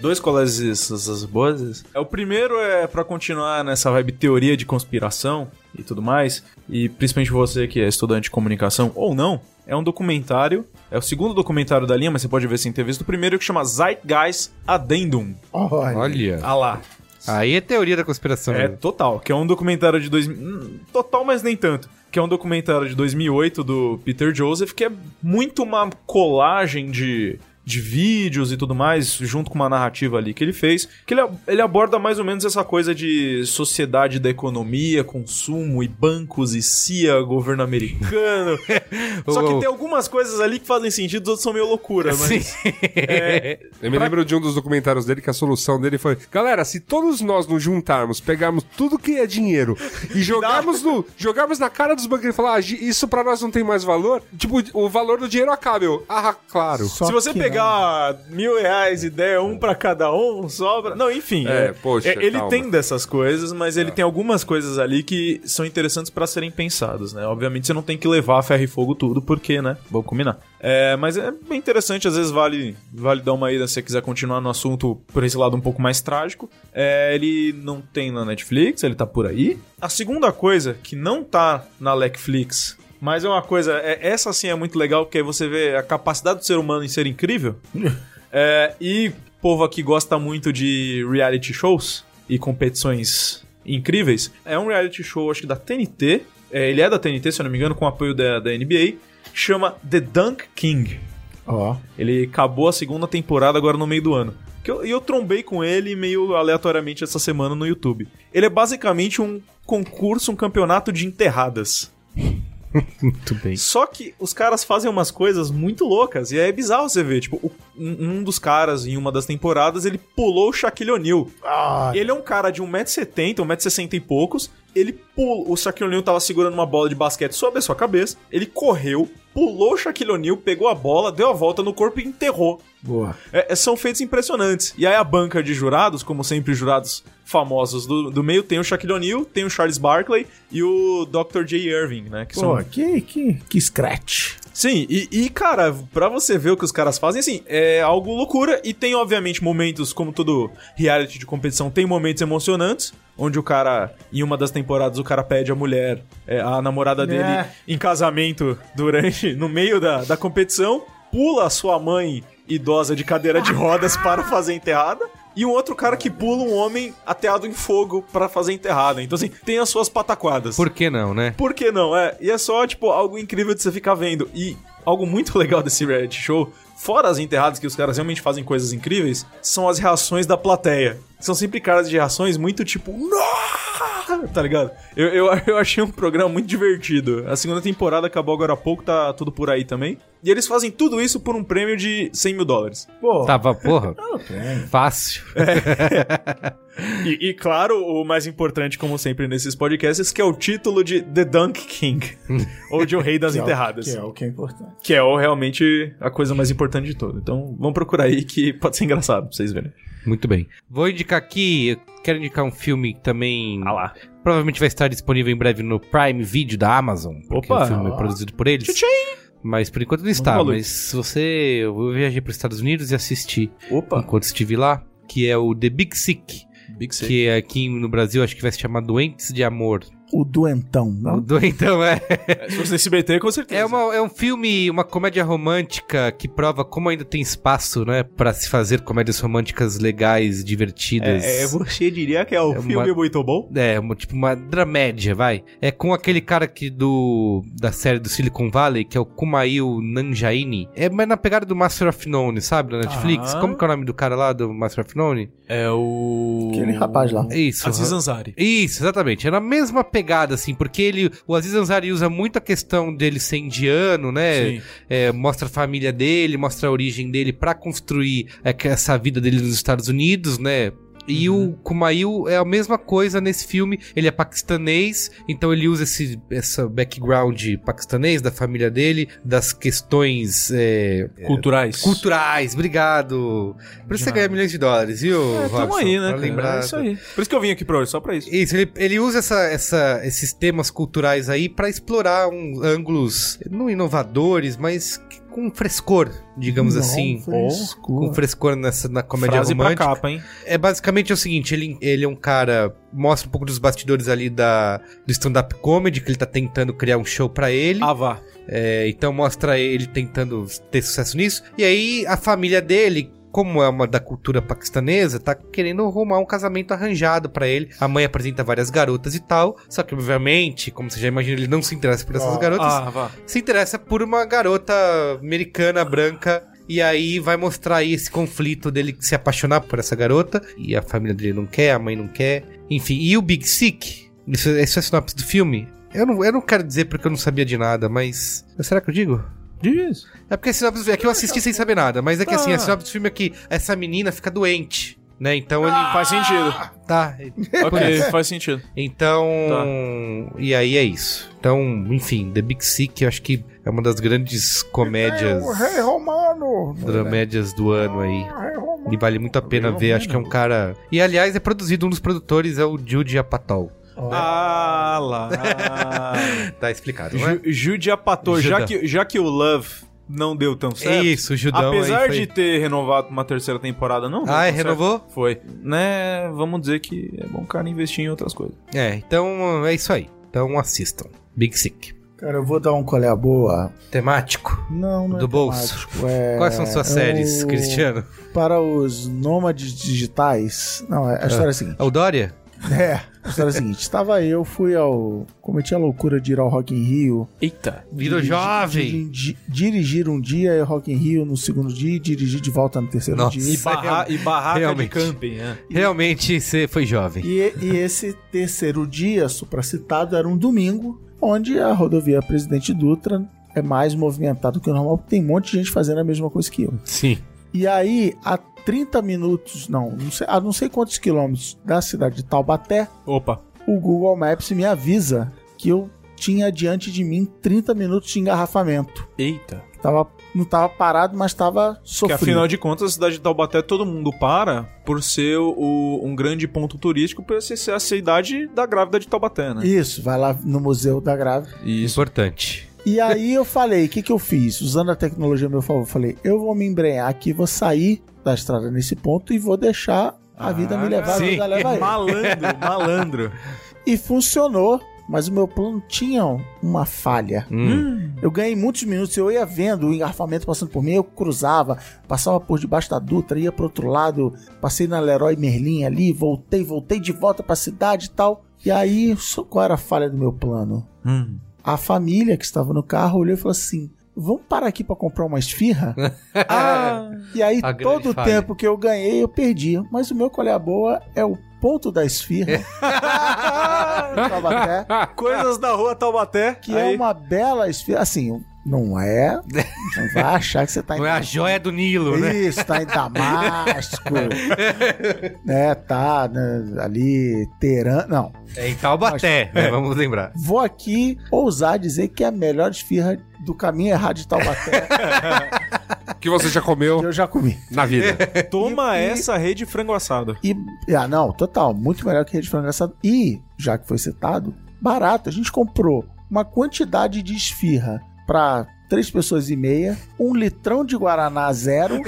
Dois colégios essas boas. É, o primeiro é pra continuar nessa vibe teoria de conspiração e tudo mais, e principalmente você que é estudante de comunicação ou não, é um documentário, é o segundo documentário da linha, mas você pode ver sem ter visto o primeiro que chama Zeitgeist Addendum. Olha. Olha. Ah lá. Aí é teoria da conspiração. É né? total, que é um documentário de dois... hum, total, mas nem tanto. Que é um documentário de 2008 do Peter Joseph, que é muito uma colagem de, de vídeos e tudo mais, junto com uma narrativa ali que ele fez, que ele, ele aborda mais ou menos essa coisa de sociedade da economia, consumo e bancos e CIA, governo americano. Só que tem algumas coisas ali que fazem sentido, os outros são meio loucura, mas... Sim. Eu me lembro de um dos documentários dele que a solução dele foi: Galera, se todos nós nos juntarmos, pegarmos tudo que é dinheiro e jogarmos, no, jogarmos na cara dos bancos e falar, ah, isso pra nós não tem mais valor, tipo, o valor do dinheiro acaba. Eu, ah, claro. Só Se você que pegar mil reais e der um pra cada um, sobra. Não, enfim. É, poxa, é, ele calma. tem dessas coisas, mas ele tem algumas coisas ali que são interessantes pra serem pensados, né? Obviamente você não tem que levar a ferro e fogo tudo, porque, né? Vamos combinar. É, mas é bem interessante, às vezes vale, vale dar uma ida se você quiser continuar no assunto por esse lado um pouco mais trágico. É, ele não tem na Netflix, ele tá por aí. A segunda coisa que não tá na Netflix, mas é uma coisa, é, essa sim é muito legal, porque aí você vê a capacidade do ser humano em ser incrível. É, e povo aqui gosta muito de reality shows e competições incríveis. É um reality show, acho que da TNT. É, ele é da TNT, se eu não me engano, com o apoio da, da NBA. Chama The Dunk King. Ó. Ele acabou a segunda temporada agora no meio do ano. Que eu- E eu, trombei com ele meio aleatoriamente essa semana no YouTube. Ele é basicamente um concurso, um campeonato de enterradas. Muito bem. Só que os caras fazem umas coisas muito loucas. E é bizarro você ver. Tipo, o- um, um dos caras, em uma das temporadas, ele pulou o Shaquille O'Neal. Ah, Ele é um cara de 1,70m, 1,60m e poucos. Ele pulou. O Shaquille O'Neal tava segurando uma bola de basquete sobre a sua cabeça. Ele correu, pulou o Shaquille O'Neal, pegou a bola, deu a volta no corpo e enterrou. boa. É, é, são feitos impressionantes. E aí a banca de jurados, como sempre jurados famosos do, do meio, tem o Shaquille O'Neal, tem o Charles Barkley e o Dr. J. Irving, né? Que Pô, são... que, que, que scratch. Sim, e, e, cara, pra você ver o que os caras fazem, assim, é algo loucura. E tem, obviamente, momentos, como todo reality de competição, tem momentos emocionantes. Onde o cara, em uma das temporadas, o cara pede a mulher, é, a namorada dele, É. em casamento durante, no meio da, da competição, pula a sua mãe idosa de cadeira de rodas para fazer enterrada. E um outro cara que pula um homem ateado em fogo para fazer enterrada. Então, assim, tem as suas pataquadas. Por que não, né? Por que não? É, e é só, tipo, algo incrível de você ficar vendo. E algo muito legal desse reality show, fora as enterradas que os caras realmente fazem coisas incríveis, são as reações da plateia. São sempre caras de reações muito tipo, "Nossa!" tá ligado? Eu, eu, eu achei um programa muito divertido. A segunda temporada acabou agora há pouco, tá tudo por aí também. E eles fazem tudo isso por um prêmio de 100 mil dólares. Pô, Tava, porra, fácil. E, e, claro, o mais importante, como sempre nesses podcasts, que é o título de The Dunk King. ou de O Rei das Que é o- Enterradas. Que é o que é importante. Que é o, realmente a coisa mais importante de tudo. Então, vamos procurar aí que pode ser engraçado pra vocês verem. Muito bem. Vou indicar aqui, eu quero indicar um filme que também Ah lá. provavelmente vai estar disponível em breve no Prime Video da Amazon, porque Opa! o filme é produzido por eles. Mas por enquanto não está, mas se você... Eu viajei para os Estados Unidos e assisti Opa! enquanto estive lá, que é o The Big Sick, Big Sick. que aqui no Brasil acho que vai se chamar Doentes de Amor. O doentão, O não? Doentão é... Se fosse nesse SBT, com certeza. É, uma, é um filme, uma comédia romântica que prova como ainda tem espaço, né, Pra se fazer comédias românticas legais, divertidas. É, é, você diria que é o É filme uma- muito bom? É, uma, tipo uma dramédia, vai. É com aquele cara que do da série do Silicon Valley, que é o Kumail Nanjaini. É mais na pegada do Master of None, sabe, da Netflix. Ah. Como que é o nome do cara lá do Master of None? É o... Aquele rapaz lá. Isso. Aziz Ansari. Isso, exatamente. É na mesma pegada, assim, porque ele, o Aziz Ansari usa muito a questão dele ser indiano, né? É, mostra a família dele, mostra a origem dele pra construir é, essa vida dele nos Estados Unidos, né? E o Kumail é a mesma coisa nesse filme. Ele é paquistanês, então ele usa esse essa background paquistanês da família dele, das questões é, Culturais. culturais. Obrigado. Por isso você ganha milhões de dólares, viu? É, Robson? aí, né? Pra cara? lembrar É isso aí. Por isso que eu vim aqui pra hoje, só pra isso. isso, ele, ele usa essa, essa- esses temas culturais aí pra explorar um, ângulos não inovadores, mas que- com frescor, digamos Não, assim. frescor. Com frescor nessa, na comédia Frase pra romântica. capa, hein? É basicamente é o seguinte, ele, ele é um cara, mostra um pouco dos bastidores ali da, do stand-up comedy, que ele tá tentando criar um show pra ele. Ah, vá. É, então mostra ele tentando ter sucesso nisso. E aí a família dele, como é uma da cultura paquistanesa, tá querendo arrumar um casamento arranjado pra ele. A mãe apresenta várias garotas e tal. Só que, obviamente, como você já imagina, ele não se interessa por essas Ah, garotas. Ah. Se interessa por uma garota americana, branca. E aí vai mostrar aí esse conflito dele se apaixonar por essa garota. E a família dele não quer, a mãe não quer. Enfim, e o Big Sick, isso, isso é a sinopse do filme. Eu não, eu não quero dizer porque eu não sabia de nada, mas. Será que eu digo? Diz. É porque a sinopse é que eu assisti sem saber nada, mas é que assim, Tá. a sinopse do filme é que essa menina fica doente, né? Então ele. Faz sentido. Tá. ok, faz sentido. Então. E aí é isso. Então, enfim, The Big Sick eu acho que é uma das grandes comédias. O rei romano. Dramédias do ano aí. E vale muito a pena ver, acho que é um cara. E aliás, é produzido, um dos produtores é o Jude Apatow. Ah lá. Tá explicado, não é? Ju- Jude Apatow, já que, já que o Love não deu tão certo. Isso, o Judão Apesar de ter renovado uma terceira temporada, não. Ah, tão renovou? certo. Foi. Né, vamos dizer que é bom cara investir em outras coisas. É, então é isso aí. Então assistam. Big Sick. Cara, eu vou dar um colher boa. Temático. Não, não Do é bolso. é- Quais são suas é séries, o- Cristiano? Para os nômades digitais. Não, a história é a seguinte. É o Dória? É, a história é a seguinte: estava eu, fui ao. Cometi a loucura de ir ao Rock in Rio. Eita. Virou dirigi- jovem. diri- dirigir um dia e Rock in Rio no segundo dia e dirigir de volta no terceiro Nossa. dia. E, barra, e barraca Realmente. de camping, é. Realmente você foi jovem. E, e esse terceiro dia, supracitado, era um domingo, onde a rodovia Presidente Dutra é mais movimentada do que o normal, porque tem um monte de gente fazendo a mesma coisa que eu. Sim. E aí, a 30 minutos, não, não sei, a não sei quantos quilômetros da cidade de Taubaté, Opa. o Google Maps me avisa que eu tinha diante de mim 30 minutos de engarrafamento. Eita. Tava, não tava parado, mas tava Porque sofrendo. afinal de contas, a cidade de Taubaté todo mundo para por ser o- um grande ponto turístico, por ser a cidade da grávida de Taubaté, né? Isso, vai lá no Museu da Grávida. Isso. Importante. E aí eu falei, o que, que eu fiz? Usando a tecnologia a meu favor, eu falei, eu vou me embrenhar aqui, vou sair da estrada nesse ponto e vou deixar a vida me levar, a sim. vida leva ele. Malandro, malandro. E funcionou, mas o meu plano tinha uma falha. Hum. Eu ganhei muitos minutos, eu ia vendo o engarrafamento passando por mim, eu cruzava, passava por debaixo da Dutra, ia pro outro lado, passei na Leroy Merlin ali, voltei, voltei de volta pra cidade e tal. E aí, qual era a falha do meu plano? Hum. A família que estava no carro olhou e falou assim: Vamos parar aqui pra comprar uma esfirra? Ah, E aí, A todo o tempo que eu ganhei, eu perdi. Mas o meu colher boa é o ponto da esfirra. em Taubaté, coisas da rua Taubaté. que é Aí. uma bela esfirra. Assim, não é. Não vai achar que você tá Não é a joia do Nilo, né? Isso, tá em Damasco. né, tá né, ali, Teherã. Não. É em Taubaté, né? É. Vamos lembrar. Vou aqui ousar dizer que é a melhor esfirra do caminho errado de Taubaté Que você já que comeu eu já comi. na vida. Toma E- e- essa rede frango assado. E, ah, não, total, muito melhor que rede de frango assado. E, já que foi citado, barato. A gente comprou uma quantidade de esfirra para três pessoas e meia, um litrão de Guaraná zero.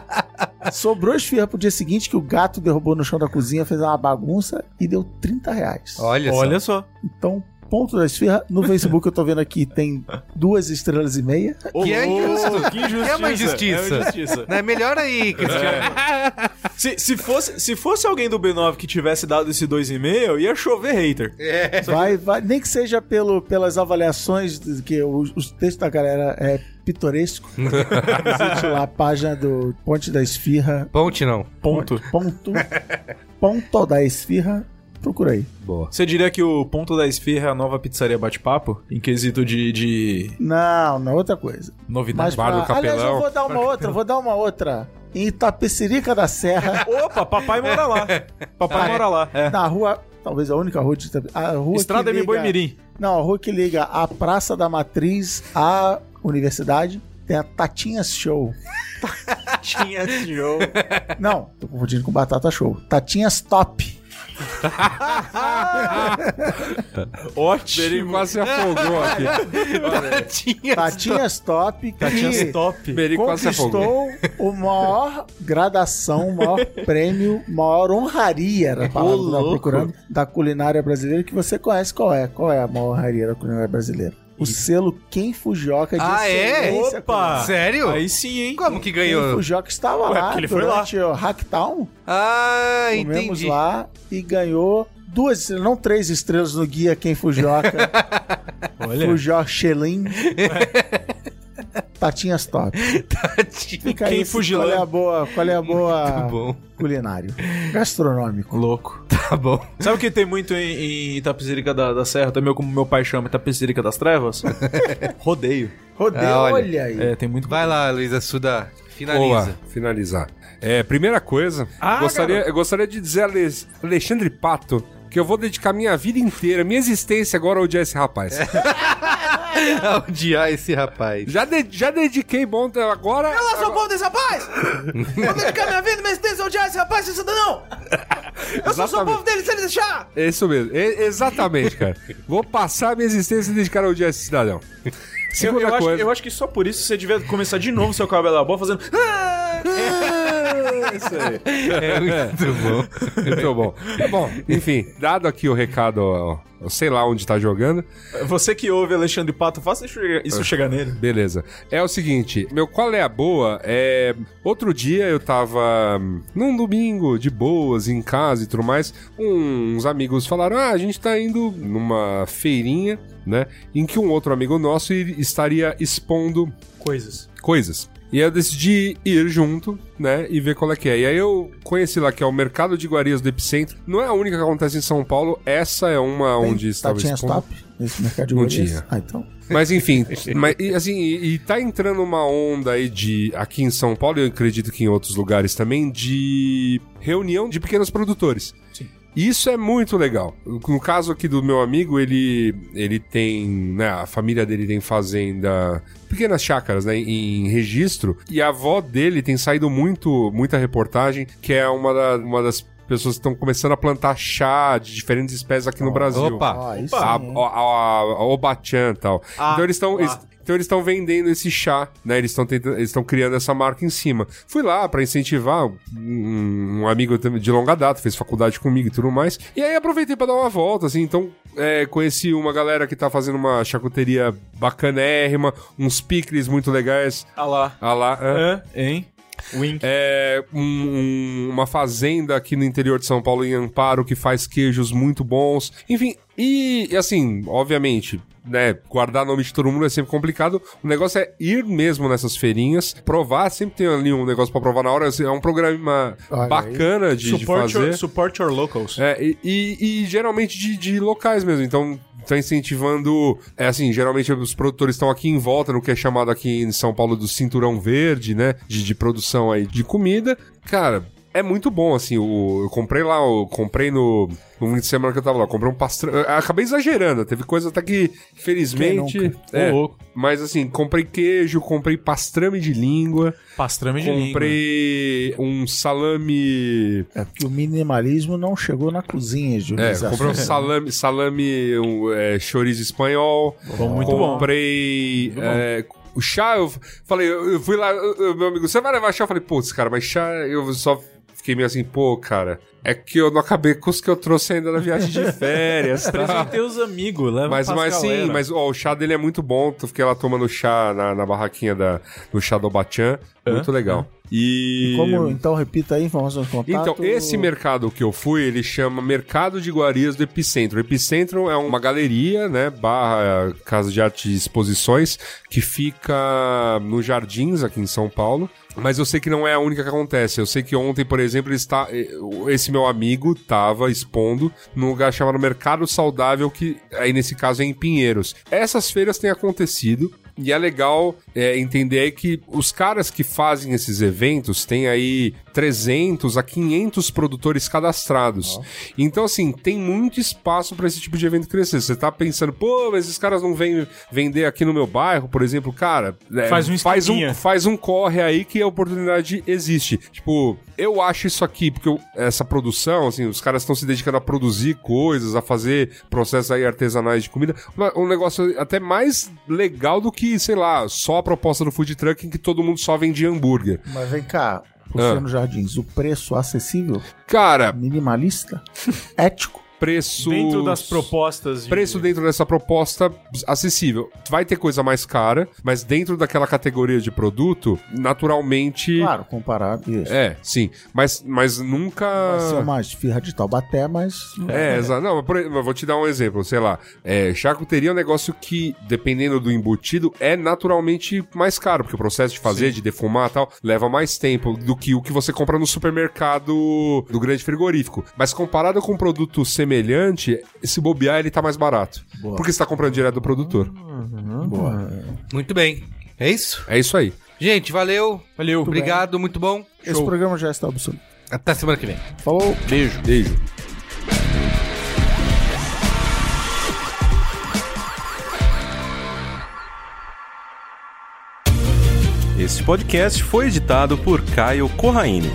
Sobrou esfirra pro dia seguinte que o gato derrubou no chão da cozinha, fez uma bagunça e deu 30 reais. Olha, Olha só. Então, ponto da esfirra. No Facebook eu tô vendo aqui tem duas estrelas e meia. Que é injusto. Que injustiça. É uma injustiça. É uma injustiça. Né? Melhor aí, Cristiano. se, se, fosse, se fosse alguém do B9 que tivesse dado esse 2,5, ia chover hater. Vai, vai, nem que seja pelo, pelas avaliações, de- que os, os textos da galera é pitoresco. Visite lá a página do Ponte da Esfirra. Ponte não. Ponto. Ponto. Ponto da Esfirra. Procura aí. Boa. Você diria que o ponto da esfirra é a nova pizzaria bate-papo? Em quesito de, de Não, não, outra coisa. novidade? Bar do pra- aliás, Capelão. eu vou dar uma outra, vou dar uma outra. Em Itapecerica da Serra, Opa, papai mora lá. Papai Ah, mora lá. É. na rua, talvez a única rua de rua Estrada M. Boi Mirim. Não, a rua que liga a Praça da Matriz à Universidade tem a Tatinhas Show. Tinha show. Não, tô confundindo com Batata Show. Tatinhas Top. Ele Ótimo. quase se afogou aqui. Tinha. Tatinhas Top que Tatinhas top. Ele quase se afogou. conquistou o maior gradação, o maior prêmio, maior honraria, era a palavra que eu tava procurando, da culinária brasileira, que você conhece qual é. Qual é a maior honraria da culinária brasileira? O selo Quem Fujioka de Ah, é? Opa! Sério? Aí sim, hein? Como que Quem ganhou? Fujioka estava Ué, lá ele foi durante o Hacktown. Ah, Comemos entendi. lá e ganhou duas estrelas, não três estrelas no guia Quem Fujioka. Olha. Xelim. Tatinhas Top. Fica Quem aí, Fujilã. qual é a boa, qual é a boa Tá bom. culinário? Gastronômico. Louco. Tá bom. Sabe o que tem muito em, em Itapecerica da, da Serra, também como meu pai chama, Itapecerica das Trevas? Rodeio. Rodeio, Ah, olha. olha. aí. É, tem muito Vai lá, Luísa Suda. Boa, Finaliza. finalizar. É, primeira coisa, Ah, gostaria, gostaria de dizer a Ale- Alexandre Pato que eu vou dedicar minha vida inteira, minha existência agora ao odiar esse rapaz. Odiar esse rapaz. já, de- já dediquei bom agora. Eu sou o povo desse rapaz! Vou dedicar minha vida, minha existência a odiar esse rapaz, esse cidadão! Eu sou só o Exatamente. povo dele se ele deixar! É isso mesmo, é- exatamente, cara. Vou passar minha existência e dedicar ao odiar esse cidadão. Eu, Segunda eu acho, coisa. eu acho que só por isso você devia começar de novo seu cabelo da bola fazendo. "Ah!" É isso aí. É muito bom. Muito bom. Bom, enfim, dado aqui o recado, ó, sei lá onde tá jogando. Você que ouve Alexandre Pato, faça isso chegar- isso chegar nele. Beleza. É o seguinte, meu qual é a boa? É. Outro dia eu tava hum, num domingo, de boas, em casa e tudo mais. Uns amigos falaram: Ah, a gente tá indo numa feirinha, né? Em que um outro amigo nosso estaria expondo Coisas. coisas. E eu decidi ir junto, né, e ver qual é que é. E aí eu conheci lá que é o Mercado de Iguarias do Epicentro. Não é a única que acontece em São Paulo, essa é uma onde estava Tatinha expondo. Stop nesse mercado de Não Guarulhos? tinha. Ah, então. Mas enfim, mas, e, assim, e, e tá entrando uma onda aí de, aqui em São Paulo, e eu acredito que em outros lugares também, de reunião de pequenos produtores. Isso é muito legal. No caso aqui do meu amigo, ele, ele tem, né, a família dele tem fazenda, pequenas chácaras, né, em registro, e a avó dele tem saído muito, muita reportagem, que é uma, da- uma das pessoas que estão começando a plantar chá de diferentes espécies aqui no Brasil. Opa. Ó, aí sim, A, a, a, a Obachan e tal. Ah, então eles estão. ah. Então eles estão vendendo esse chá, né? Eles estão tentando, eles estão criando essa marca em cima. Fui lá pra incentivar um, um amigo de longa data, fez faculdade comigo e tudo mais. E aí aproveitei pra dar uma volta, assim. Então é, conheci uma galera que tá fazendo uma charcuteria bacanérrima, uns picles muito legais. Ah lá. Ah lá, hã? É, hein? Wink. É, um- um- uma fazenda aqui no interior de São Paulo, em Amparo, que faz queijos muito bons. Enfim, e assim, obviamente, né, guardar nome de todo mundo é sempre complicado. O negócio é ir mesmo nessas feirinhas, provar, sempre tem ali um negócio pra provar na hora. assim, É um programa Olha bacana de, de Support, fazer. your, support your locals. É, e, e- e geralmente de, de locais mesmo. Então, tá incentivando. É assim, geralmente os produtores estão aqui em volta, no que é chamado aqui em São Paulo do cinturão verde, né? De, de produção aí de comida. Cara. É muito bom, assim, o, eu comprei lá, eu comprei no, no fim de semana que eu tava lá, eu comprei um pastrame, acabei exagerando, teve coisa até que, felizmente, é, louco. mas assim, comprei queijo, comprei pastrame de língua, Pastrame de língua. comprei um salame É porque o minimalismo não chegou na cozinha, Júlio. É, comprei um salame, salame um, é, chorizo espanhol. Bom, muito bom. comprei é, o chá, eu falei, eu, eu fui lá, eu- meu amigo, você vai levar chá? Eu falei, putz, cara, mas chá, eu só fiquei meio assim, pô, cara, é que eu não acabei com os que eu trouxe ainda na viagem de férias. tá? Presentei os amigos, leva Mas, mas sim, mas ó, o chá dele é muito bom. Tu fiquei lá tomando chá na, na barraquinha da, do chá do Bachan. Muito legal. E. Como, então, repita aí, informação de contato. Então, esse mercado que eu fui, ele chama Mercado de Iguarias do Epicentro. O Epicentro é uma galeria, né, barra casa de arte e exposições, que fica nos Jardins, aqui em São Paulo. Mas eu sei que não é a única que acontece. Eu sei que ontem, por exemplo, está, eh, esse meu amigo estava expondo num lugar chamado Mercado Saudável, que aí nesse caso é em Pinheiros. Essas feiras têm acontecido. E é legal é, entender que os caras que fazem esses eventos têm aí 300 a 500 produtores cadastrados. Então, assim, tem muito espaço para esse tipo de evento crescer. Você tá pensando, pô, mas esses caras não vêm vender aqui no meu bairro, por exemplo, cara. é, Faz um faz um, faz um corre aí que a oportunidade existe. Tipo, eu acho isso aqui, porque eu- essa produção, assim, os caras estão se dedicando a produzir coisas, a fazer processos aí artesanais de comida. Um negócio até mais legal do que, sei lá, só a proposta do food truck em que todo mundo só vende hambúrguer. Mas vem cá, Ah. Luciano Jardins, o preço acessível, Cara, minimalista, ético. Preço. Dentro das propostas de... Preço dentro dessa proposta acessível. Vai ter coisa mais cara, mas dentro daquela categoria de produto, naturalmente. Claro, comparado isso. É, sim. Mas, mas nunca. Vai ser uma esfirra de Taubaté, mas... É, exato. Não, mas vou te dar um exemplo. Sei lá, é, charcuteria é um negócio que, dependendo do embutido, é naturalmente mais caro, porque o processo de fazer, de defumar e tal, leva mais tempo do que o que você compra no supermercado do grande frigorífico. Mas comparado com um produto semelhante, esse bobear ele tá mais barato. Porque você tá comprando direto do produtor. Muito bem. É isso? É isso aí. Gente, valeu. Valeu. Obrigado, muito bom. Esse programa já está obsoleto. Até semana que vem. Falou! Beijo. Beijo. Este podcast foi editado por Caio Corraine.